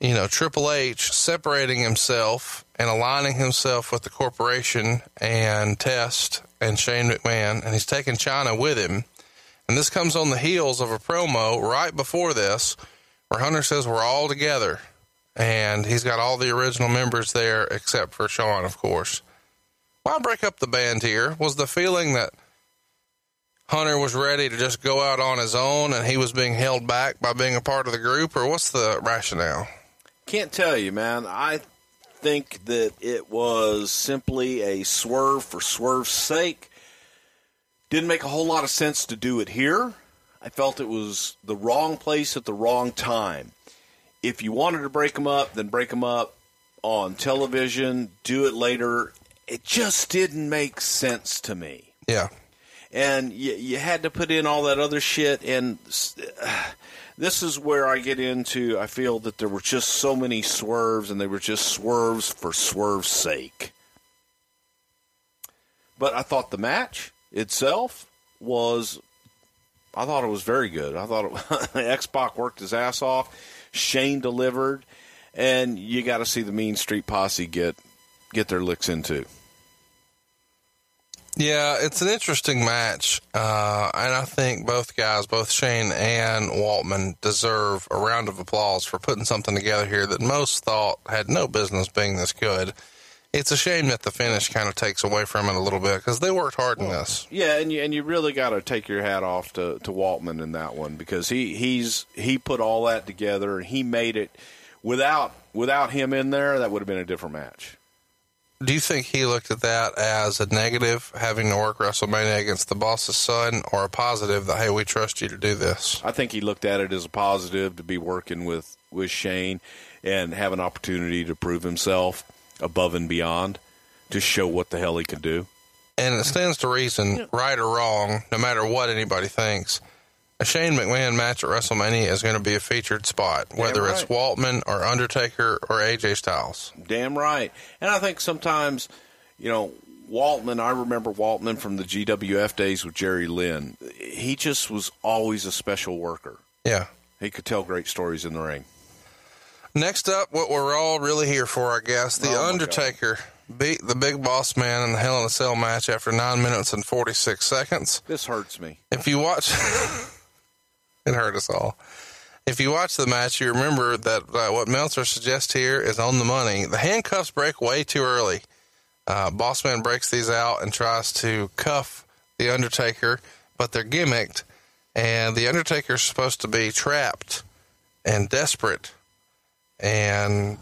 you know, Triple H separating himself and aligning himself with the corporation and Test and Shane McMahon, and he's taking Chyna with him. And this comes on the heels of a promo right before this where Hunter says we're all together. And he's got all the original members there except for Shawn, of course. Why break up the band here? Was the feeling that Hunter was ready to just go out on his own and he was being held back by being a part of the group, or what's the rationale? Can't tell you, man. I think that it was simply a swerve for swerve's sake. Didn't make a whole lot of sense to do it here. I felt it was the wrong place at the wrong time. If you wanted to break them up, then break them up on television, do it later. It just didn't make sense to me. Yeah. And you, you had to put in all that other shit. And uh, this is where I get into I feel that there were just so many swerves, and they were just swerves for swerve's sake. But I thought the match itself was I thought it was very good. I thought X Pac worked his ass off. Shane delivered, and you got to see the Mean Street Posse get get their licks into. Yeah, it's an interesting match, uh, and I think both guys, both Shane and Waltman, deserve a round of applause for putting something together here that most thought had no business being this good it's a shame that the finish kind of takes away from it a little bit because they worked hard in this. Yeah, and you and you really got to take your hat off to to Waltman in that one because he he's he put all that together and he made it without without him in there that would have been a different match. Do you think he looked at that as a negative, having to work WrestleMania against the boss's son, or a positive that hey, we trust you to do this? I think he looked at it as a positive to be working with with Shane and have an opportunity to prove himself above and beyond to show what the hell he can do. And it stands to reason, right or wrong, no matter what anybody thinks, a Shane McMahon match at WrestleMania is going to be a featured spot, whether right. it's Waltman or Undertaker or AJ Styles. Damn right. And I think sometimes, you know, Waltman, I remember Waltman from the GWF days with Jerry Lynn. He just was always a special worker. Yeah. He could tell great stories in the ring. Next up, what we're all really here for, I guess, The oh Undertaker beat the Big Boss Man in the Hell in a Cell match after nine minutes and forty six seconds. This hurts me. If you watch, it hurt us all. If you watch the match, you remember that uh, what Meltzer suggests here is on the money. The handcuffs break way too early. Uh, Boss Man breaks these out and tries to cuff the Undertaker, but they're gimmicked, and the Undertaker's supposed to be trapped and desperate and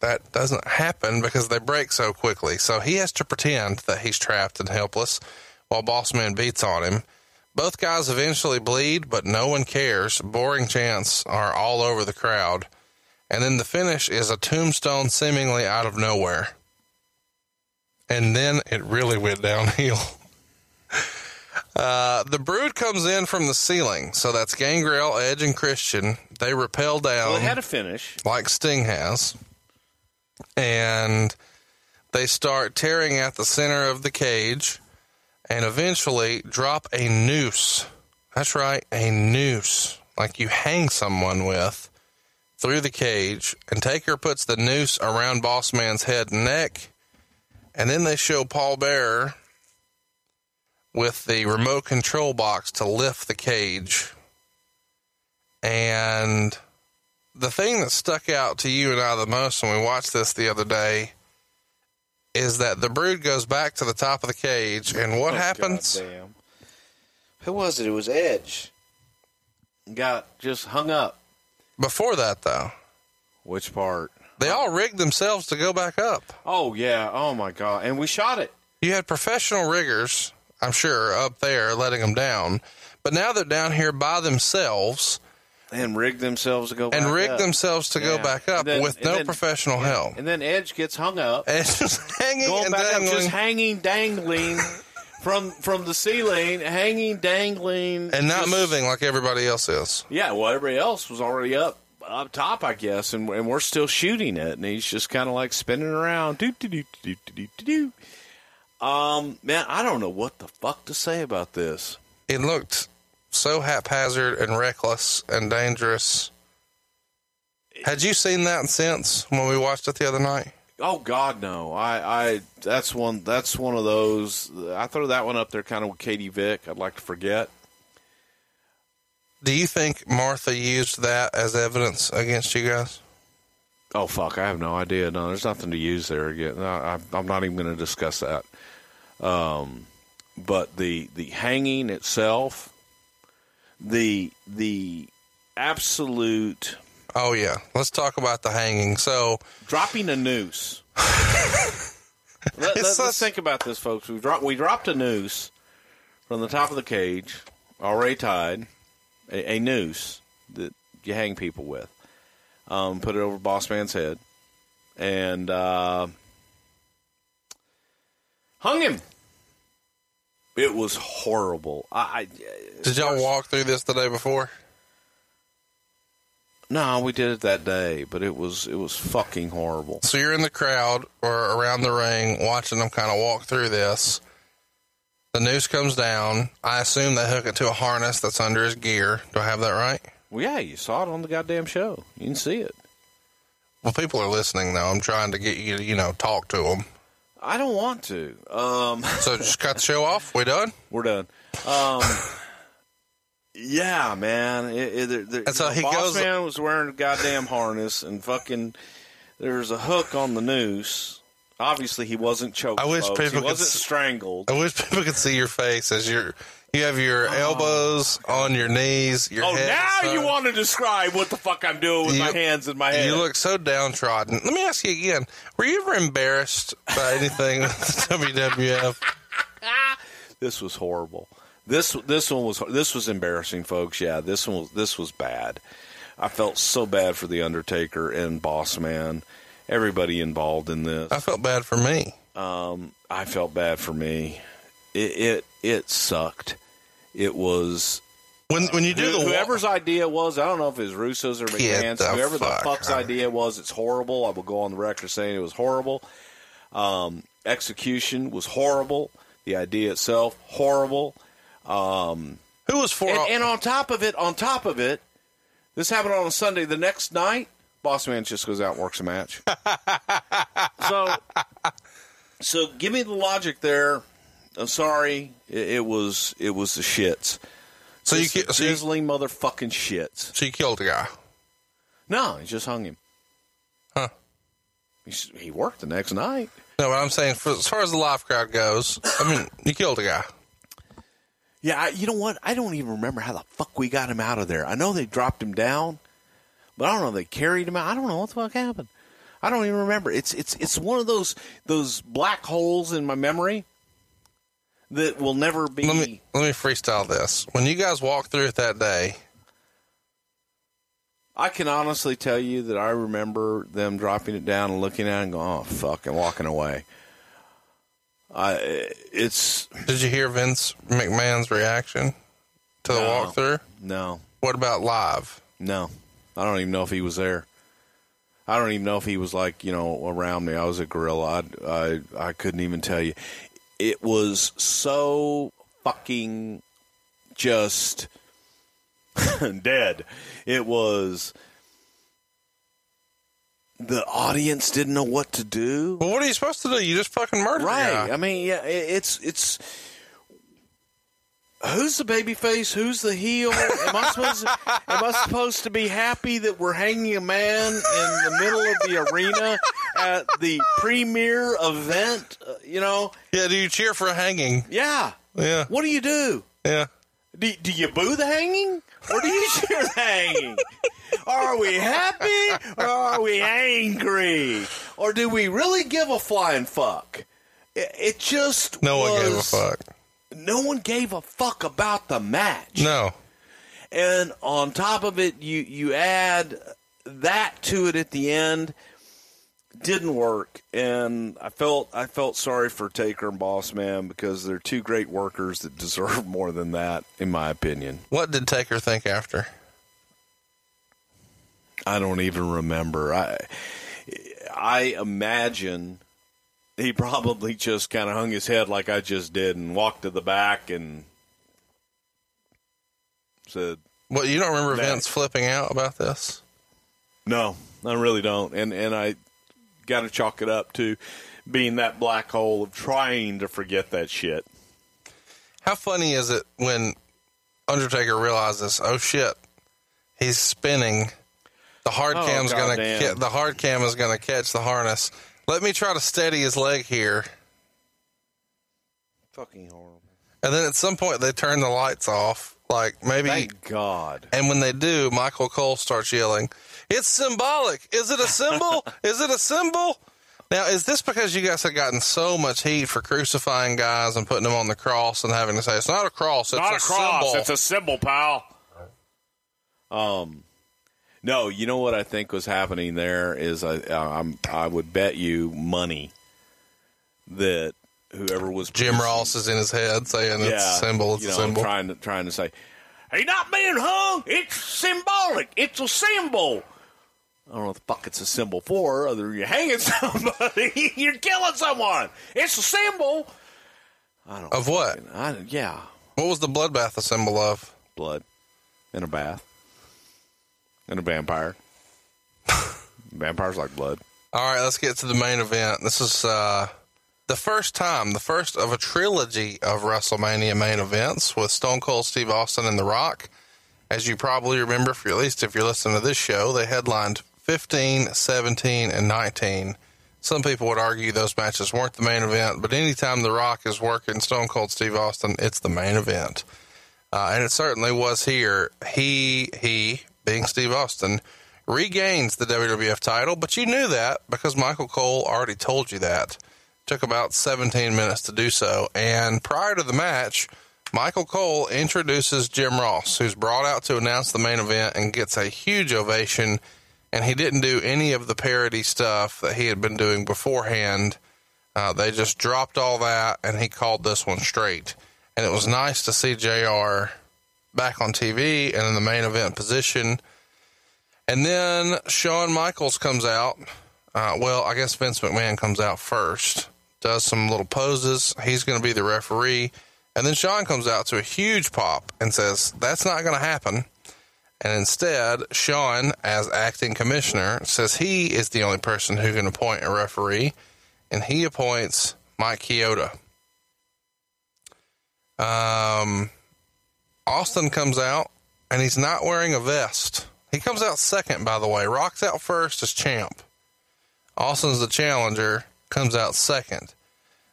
that doesn't happen because they break so quickly. So he has to pretend that he's trapped and helpless while Bossman beats on him. Both guys eventually bleed, but no one cares. Boring chants are all over the crowd. And then the finish is a tombstone seemingly out of nowhere. And then it really went downhill. Uh, the brood comes in from the ceiling, so that's Gangrel, Edge, and Christian. They rappel down. Well, they had a finish, like Sting has, and they start tearing at the center of the cage, and eventually drop a noose. That's right, a noose, like you hang someone with, through the cage. And Taker puts the noose around Boss Man's head and neck, and then they show Paul Bearer with the remote control box to lift the cage. And the thing that stuck out to you and I the most when we watched this the other day is that the brood goes back to the top of the cage, and what oh, happens? Who was it? It was Edge. got just hung up. Before that, though, Which part? they all rigged themselves to go back up. Oh yeah. Oh my god. And we shot it. You had professional riggers, I'm sure, up there letting them down. But now they're down here by themselves And rig themselves to go and back rigged up. themselves to go back up then- with no then- professional help. And then Edge gets hung up. And just hanging and back up, dangling. just hanging, dangling from from the ceiling, hanging, dangling, and not just- moving like everybody else is. Yeah, well, everybody else was already up up top, I guess, and, and we're still shooting it, and he's just kind of like spinning around. Do do do do do do do. do. Um, man, I don't know what the fuck to say about this. It looked so haphazard and reckless and dangerous. Had you seen that since when we watched it the other night? Oh God, no! I, I that's one that's one of those. I throw that one up there, kind of with Katie Vick. I'd like to forget. Do you think Martha used that as evidence against you guys? Oh fuck! I have no idea. No, there's nothing to use there again. No, I, I'm not even going to discuss that. Um, but the the hanging itself, the the absolute Oh yeah, let's talk about the hanging. So dropping a noose. Let, us such- think about this, folks. We dropped we dropped a noose from the top of the cage, already tied, a, a noose that you hang people with. Um, put it over Boss Man's head, and uh, hung him. It was horrible. I, I did y'all walk through this the day before? no, we did it that day, but it was it was fucking horrible. So you're in the crowd or around the ring watching them kind of walk through this. The noose comes down. I assume they hook it to a harness that's under his gear. Do I have that right? Well, yeah, you saw it on the goddamn show. You can see it. Well, people are listening though. I'm trying to get you to, you know, talk to them. I don't want to. Um, So just cut the show off. We're done? we're done. Um, yeah, man. It, it, there- there- And so know, he Boss goes- Man was wearing a goddamn harness and fucking. There's a hook on the noose. Obviously, he wasn't choked. I wish folks. people he wasn't strangled. I wish people could see your face as you're. You have your elbows on your knees. Your Oh, head now you want to describe what the fuck I'm doing with You- my hands in my head. You look so downtrodden. Let me ask you again: Were you ever embarrassed by anything with the WWF? this was horrible. This this one was this was embarrassing, folks. Yeah, this one was this was bad. I felt so bad for the Undertaker and Boss Man, everybody involved in this. I felt bad for me. Um, I felt bad for me. It it, it sucked. It was When when you do who- the whoever's idea was. I don't know if it was Russo's or Get McMahon's. the Whoever the fuck's out idea was, it's horrible. I will go on the record saying it was horrible. Um, execution was horrible. The idea itself horrible. Um, who was for? and, and on top of it, on top of it, this happened on a Sunday. The next night, Boss Man just goes out and works a match. so, so give me the logic there. I'm sorry, it, it was it was the shits. so you Just the ki- so you, motherfucking shits. so you killed a guy. No, he just hung him. Huh. He, he worked the next night. No, but I'm saying for, as far as the live crowd goes, I mean, you killed a guy. Yeah, I, you know what? I don't even remember how the fuck we got him out of there. I know they dropped him down, but I don't know they carried him out. I don't know what the fuck happened. I don't even remember. It's it's it's one of those those black holes in my memory that will never be. Let me let me freestyle this. When you guys walked through it that day, I can honestly tell you that I remember them dropping it down and looking at it and going, "Oh fuck," and walking away. I it's did you hear Vince McMahon's reaction to the No. walkthrough? no. What about live? No, I don't even know if he was there. I don't even know if he was like you know around me. I was a gorilla. I I, I couldn't even tell you. It was so fucking just dead. It was. The audience didn't know what to do. Well, what are you supposed to do? You just fucking murder. Right. I mean, yeah, it- it's it's who's the baby face? Who's the heel? Am I supposed to, am I supposed to be happy that we're hanging a man in the middle of the arena at the premier event? Uh, you know, Yeah, do you cheer for a hanging? yeah. Yeah, What do you do? yeah. Do, do you boo the hanging Or do you hear that hanging? Are we happy or are we angry? Or do we really give a flying fuck? It, it just No one gave a fuck. No one gave a fuck about the match. No. And on top of it, you you add that to it at the end. Didn't work, and I felt I felt sorry for Taker and Boss Man because they're two great workers that deserve more than that, in my opinion. What did Taker think after? I don't even remember. I I imagine he probably just kind of hung his head like I just did and walked to the back and said, Well, you don't remember That- Vince flipping out about this? "No, I really don't." And and I got to chalk it up to being that black hole of trying to forget that shit. How funny is it when Undertaker realizes, oh shit, he's spinning. The hard Oh, cam's gonna ca- the hard cam is gonna catch the harness. Let me try to steady his leg here, Fucking horrible. and then at some point they turn the lights off. Like maybe, Thank God. and when they do, Michael Cole starts yelling, "It's symbolic! Is it a symbol? is it a symbol?" Now, is this because you guys have gotten so much heat for crucifying guys and putting them on the cross and having to say it's not a cross, it's? Not a cross, it's a symbol, pal. Um, no, you know what I think was happening there is I uh, I'm I would bet you money that whoever was Jim Ross is in his head saying it's yeah, a symbol, it's you a know, symbol. trying to trying to say, "He's not being hung. It's symbolic. It's a symbol." I don't know what the fuck it's a symbol for, other than you're hanging somebody, you're killing someone. It's a symbol. I don't Of what? I, yeah, What was the bloodbath a symbol of? blood in a bath and a vampire. Vampires like blood. All right, let's get to the main event. This is uh, the first time, the first of a trilogy of WrestleMania main events with Stone Cold Steve Austin and The Rock. As you probably remember, for at least if you're listening to this show, they headlined 15, 17, and 19. Some people would argue those matches weren't the main event, but anytime The Rock is working Stone Cold Steve Austin, it's the main event. Uh, and it certainly was here. He, he, being Steve Austin, regains the WWF title, but you knew that because Michael Cole already told you that. Took about 17 minutes to do so. And prior to the match, Michael Cole introduces Jim Ross, who's brought out to announce the main event and gets a huge ovation. And he didn't do any of the parody stuff that he had been doing beforehand. Uh, they just dropped all that and he called this one straight. And it was nice to see JR back on TV and in the main event position. And then Shawn Michaels comes out. Uh, well, I guess Vince McMahon comes out first, does some little poses. He's going to be the referee. And then Shawn comes out to a huge pop and says, That's not going to happen. And instead, Shawn, as acting commissioner, says he is the only person who can appoint a referee, and he appoints Mike Chioda. Um, Austin comes out, and he's not wearing a vest. He comes out second, by the way. Rock's out first as champ. Austin's the challenger, comes out second.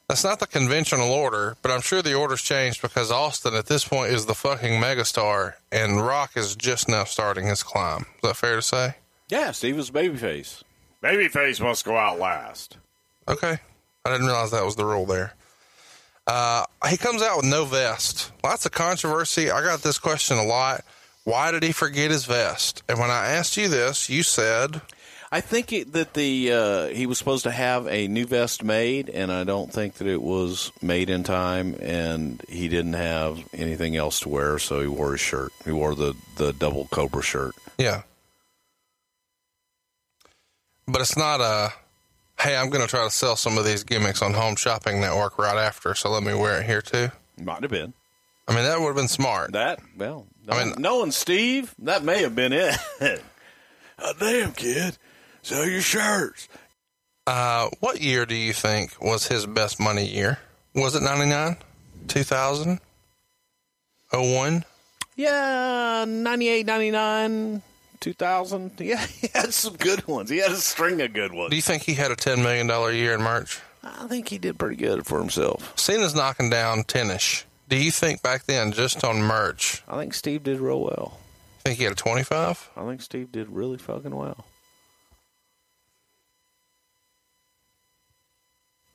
That's not the conventional order, but I'm sure the order's changed because Austin at this point is the fucking megastar, and Rock is just now starting his climb. Is that fair to say? Yeah, Steve was babyface. Babyface must go out last. Okay. I didn't realize that was the rule there. Uh, he comes out with no vest. Lots of controversy. I got this question a lot. Why did he forget his vest? And when I asked you this, you said, I think it, that the uh, he was supposed to have a new vest made, and I don't think that it was made in time, and he didn't have anything else to wear, so he wore his shirt. He wore the the double Cobra shirt. yeah. But it's not a, hey, I'm going to try to sell some of these gimmicks on Home Shopping Network right after, so let me wear it here too. Might have been I mean, that would have been smart. that. Well, I mean- knowing, knowing Steve, that may have been it. oh, damn, kid, sell your shirts. Uh, what year do you think was his best money year? Was it 99? 2000? 01? Yeah, 98, 99, 2000. Yeah, he had some good ones. He had a string of good ones. Do you think he had a $10 million year in merch? I think he did pretty good for himself. Cena's knocking down 10 ish. Do you think back then, just on merch, I think Steve did real well. think he had a 25? I think Steve did really fucking well.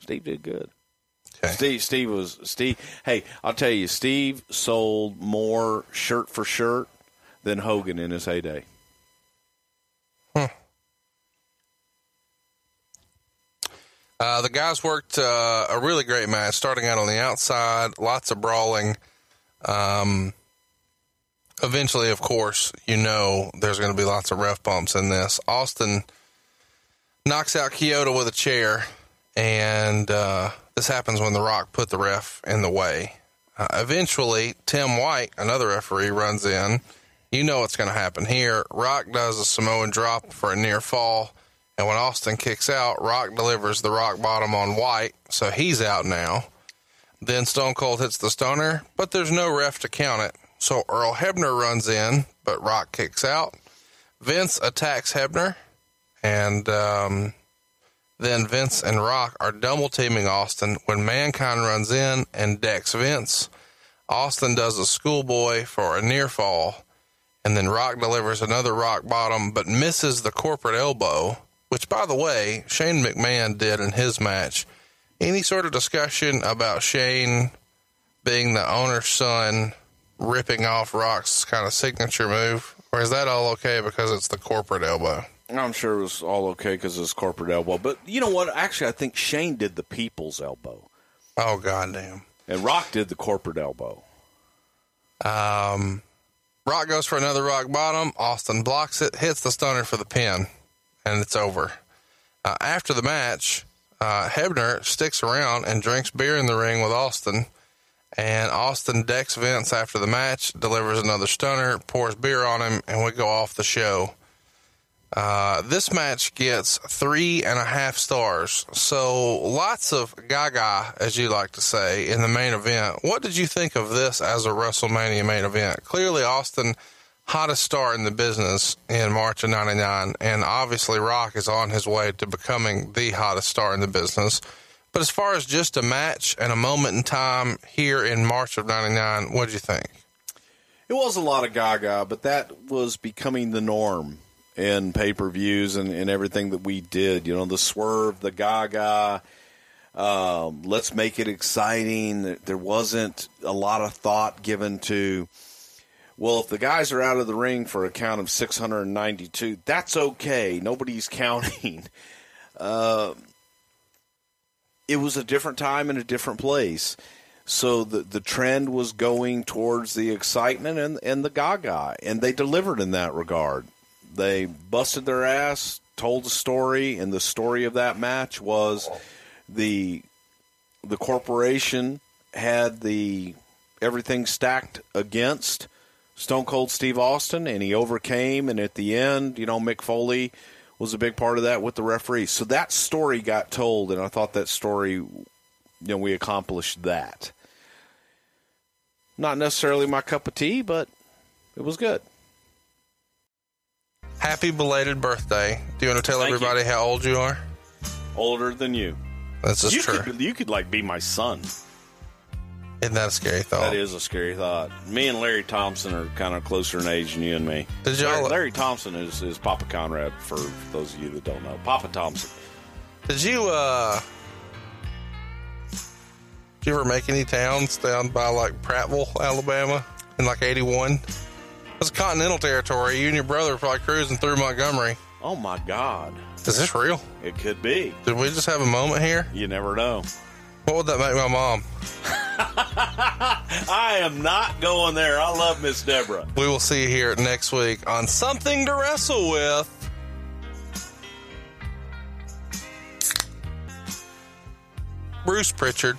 Steve did good. Okay. Steve, Steve was Steve. Hey, I'll tell you, Steve sold more shirt for shirt than Hogan in his heyday. Uh, the guys worked uh, a really great match, starting out on the outside, lots of brawling. Um, eventually, of course, you know there's going to be lots of ref bumps in this. Austin knocks out Chioda with a chair, and uh, this happens when The Rock put the ref in the way. Uh, eventually, Tim White, another referee, runs in. You know what's going to happen here. Rock does a Samoan drop for a near fall. And when Austin kicks out, Rock delivers the rock bottom on White, so he's out now. Then Stone Cold hits the stunner, but there's no ref to count it. So Earl Hebner runs in, but Rock kicks out. Vince attacks Hebner, and um, then Vince and Rock are double teaming Austin when Mankind runs in and decks Vince. Austin does a schoolboy for a near fall, and then Rock delivers another rock bottom, but misses the corporate elbow which by the way, Shane McMahon did in his match. Any sort of discussion about Shane being the owner's son ripping off Rock's kind of signature move? Or is that all okay because it's the corporate elbow? I'm sure it was all okay because it's corporate elbow. But you know what? Actually, I think Shane did the people's elbow. Oh, goddamn. And Rock did the corporate elbow. Um, Rock goes for another rock bottom. Austin blocks it, hits the stunner for the pin and it's over. Uh, after the match, uh, Hebner sticks around and drinks beer in the ring with Austin. And Austin decks Vince after the match, delivers another stunner, pours beer on him, and we go off the show. Uh, this match gets three and a half stars. So lots of gaga, as you like to say, in the main event. What did you think of this as a WrestleMania main event? Clearly, Austin hottest star in the business in March of 99. And obviously, Rock is on his way to becoming the hottest star in the business. But as far as just a match and a moment in time here in March of 99, what did you think? It was a lot of gaga, but that was becoming the norm in pay per views and, and everything that we did. You know, the swerve, the gaga. Um, let's make it exciting. There wasn't a lot of thought given to well, if the guys are out of the ring for a count of 692, that's okay. Nobody's counting. Uh, it was a different time and a different place. So the the trend was going towards the excitement and, and the gaga, and they delivered in that regard. They busted their ass, told a story, and the story of that match was the the corporation had the everything stacked against Stone Cold Steve Austin, and he overcame. And at the end, you know, Mick Foley was a big part of that with the referee. So that story got told, and I thought that story, you know, we accomplished that. Not necessarily my cup of tea, but it was good. Happy belated birthday. Do you want to tell Thank everybody you. how old you are? Older than you. This is you true. Could, you could like be my son. Isn't that a scary thought? That is a scary thought. Me and Larry Thompson are kind of closer in age than you and me. Did y'all- Larry, Larry Thompson is, is Papa Conrad for those of you that don't know. Papa Thompson. Did you uh did you ever make any towns down by like Prattville, Alabama in like eighty one? Was continental territory. You and your brother were probably cruising through Montgomery. Oh my God. Is this real? It could be. Did we just have a moment here? You never know. What would that make my mom? I am not going there. I love Miss Deborah. We will see you here next week on Something to Wrestle with. Bruce Prichard.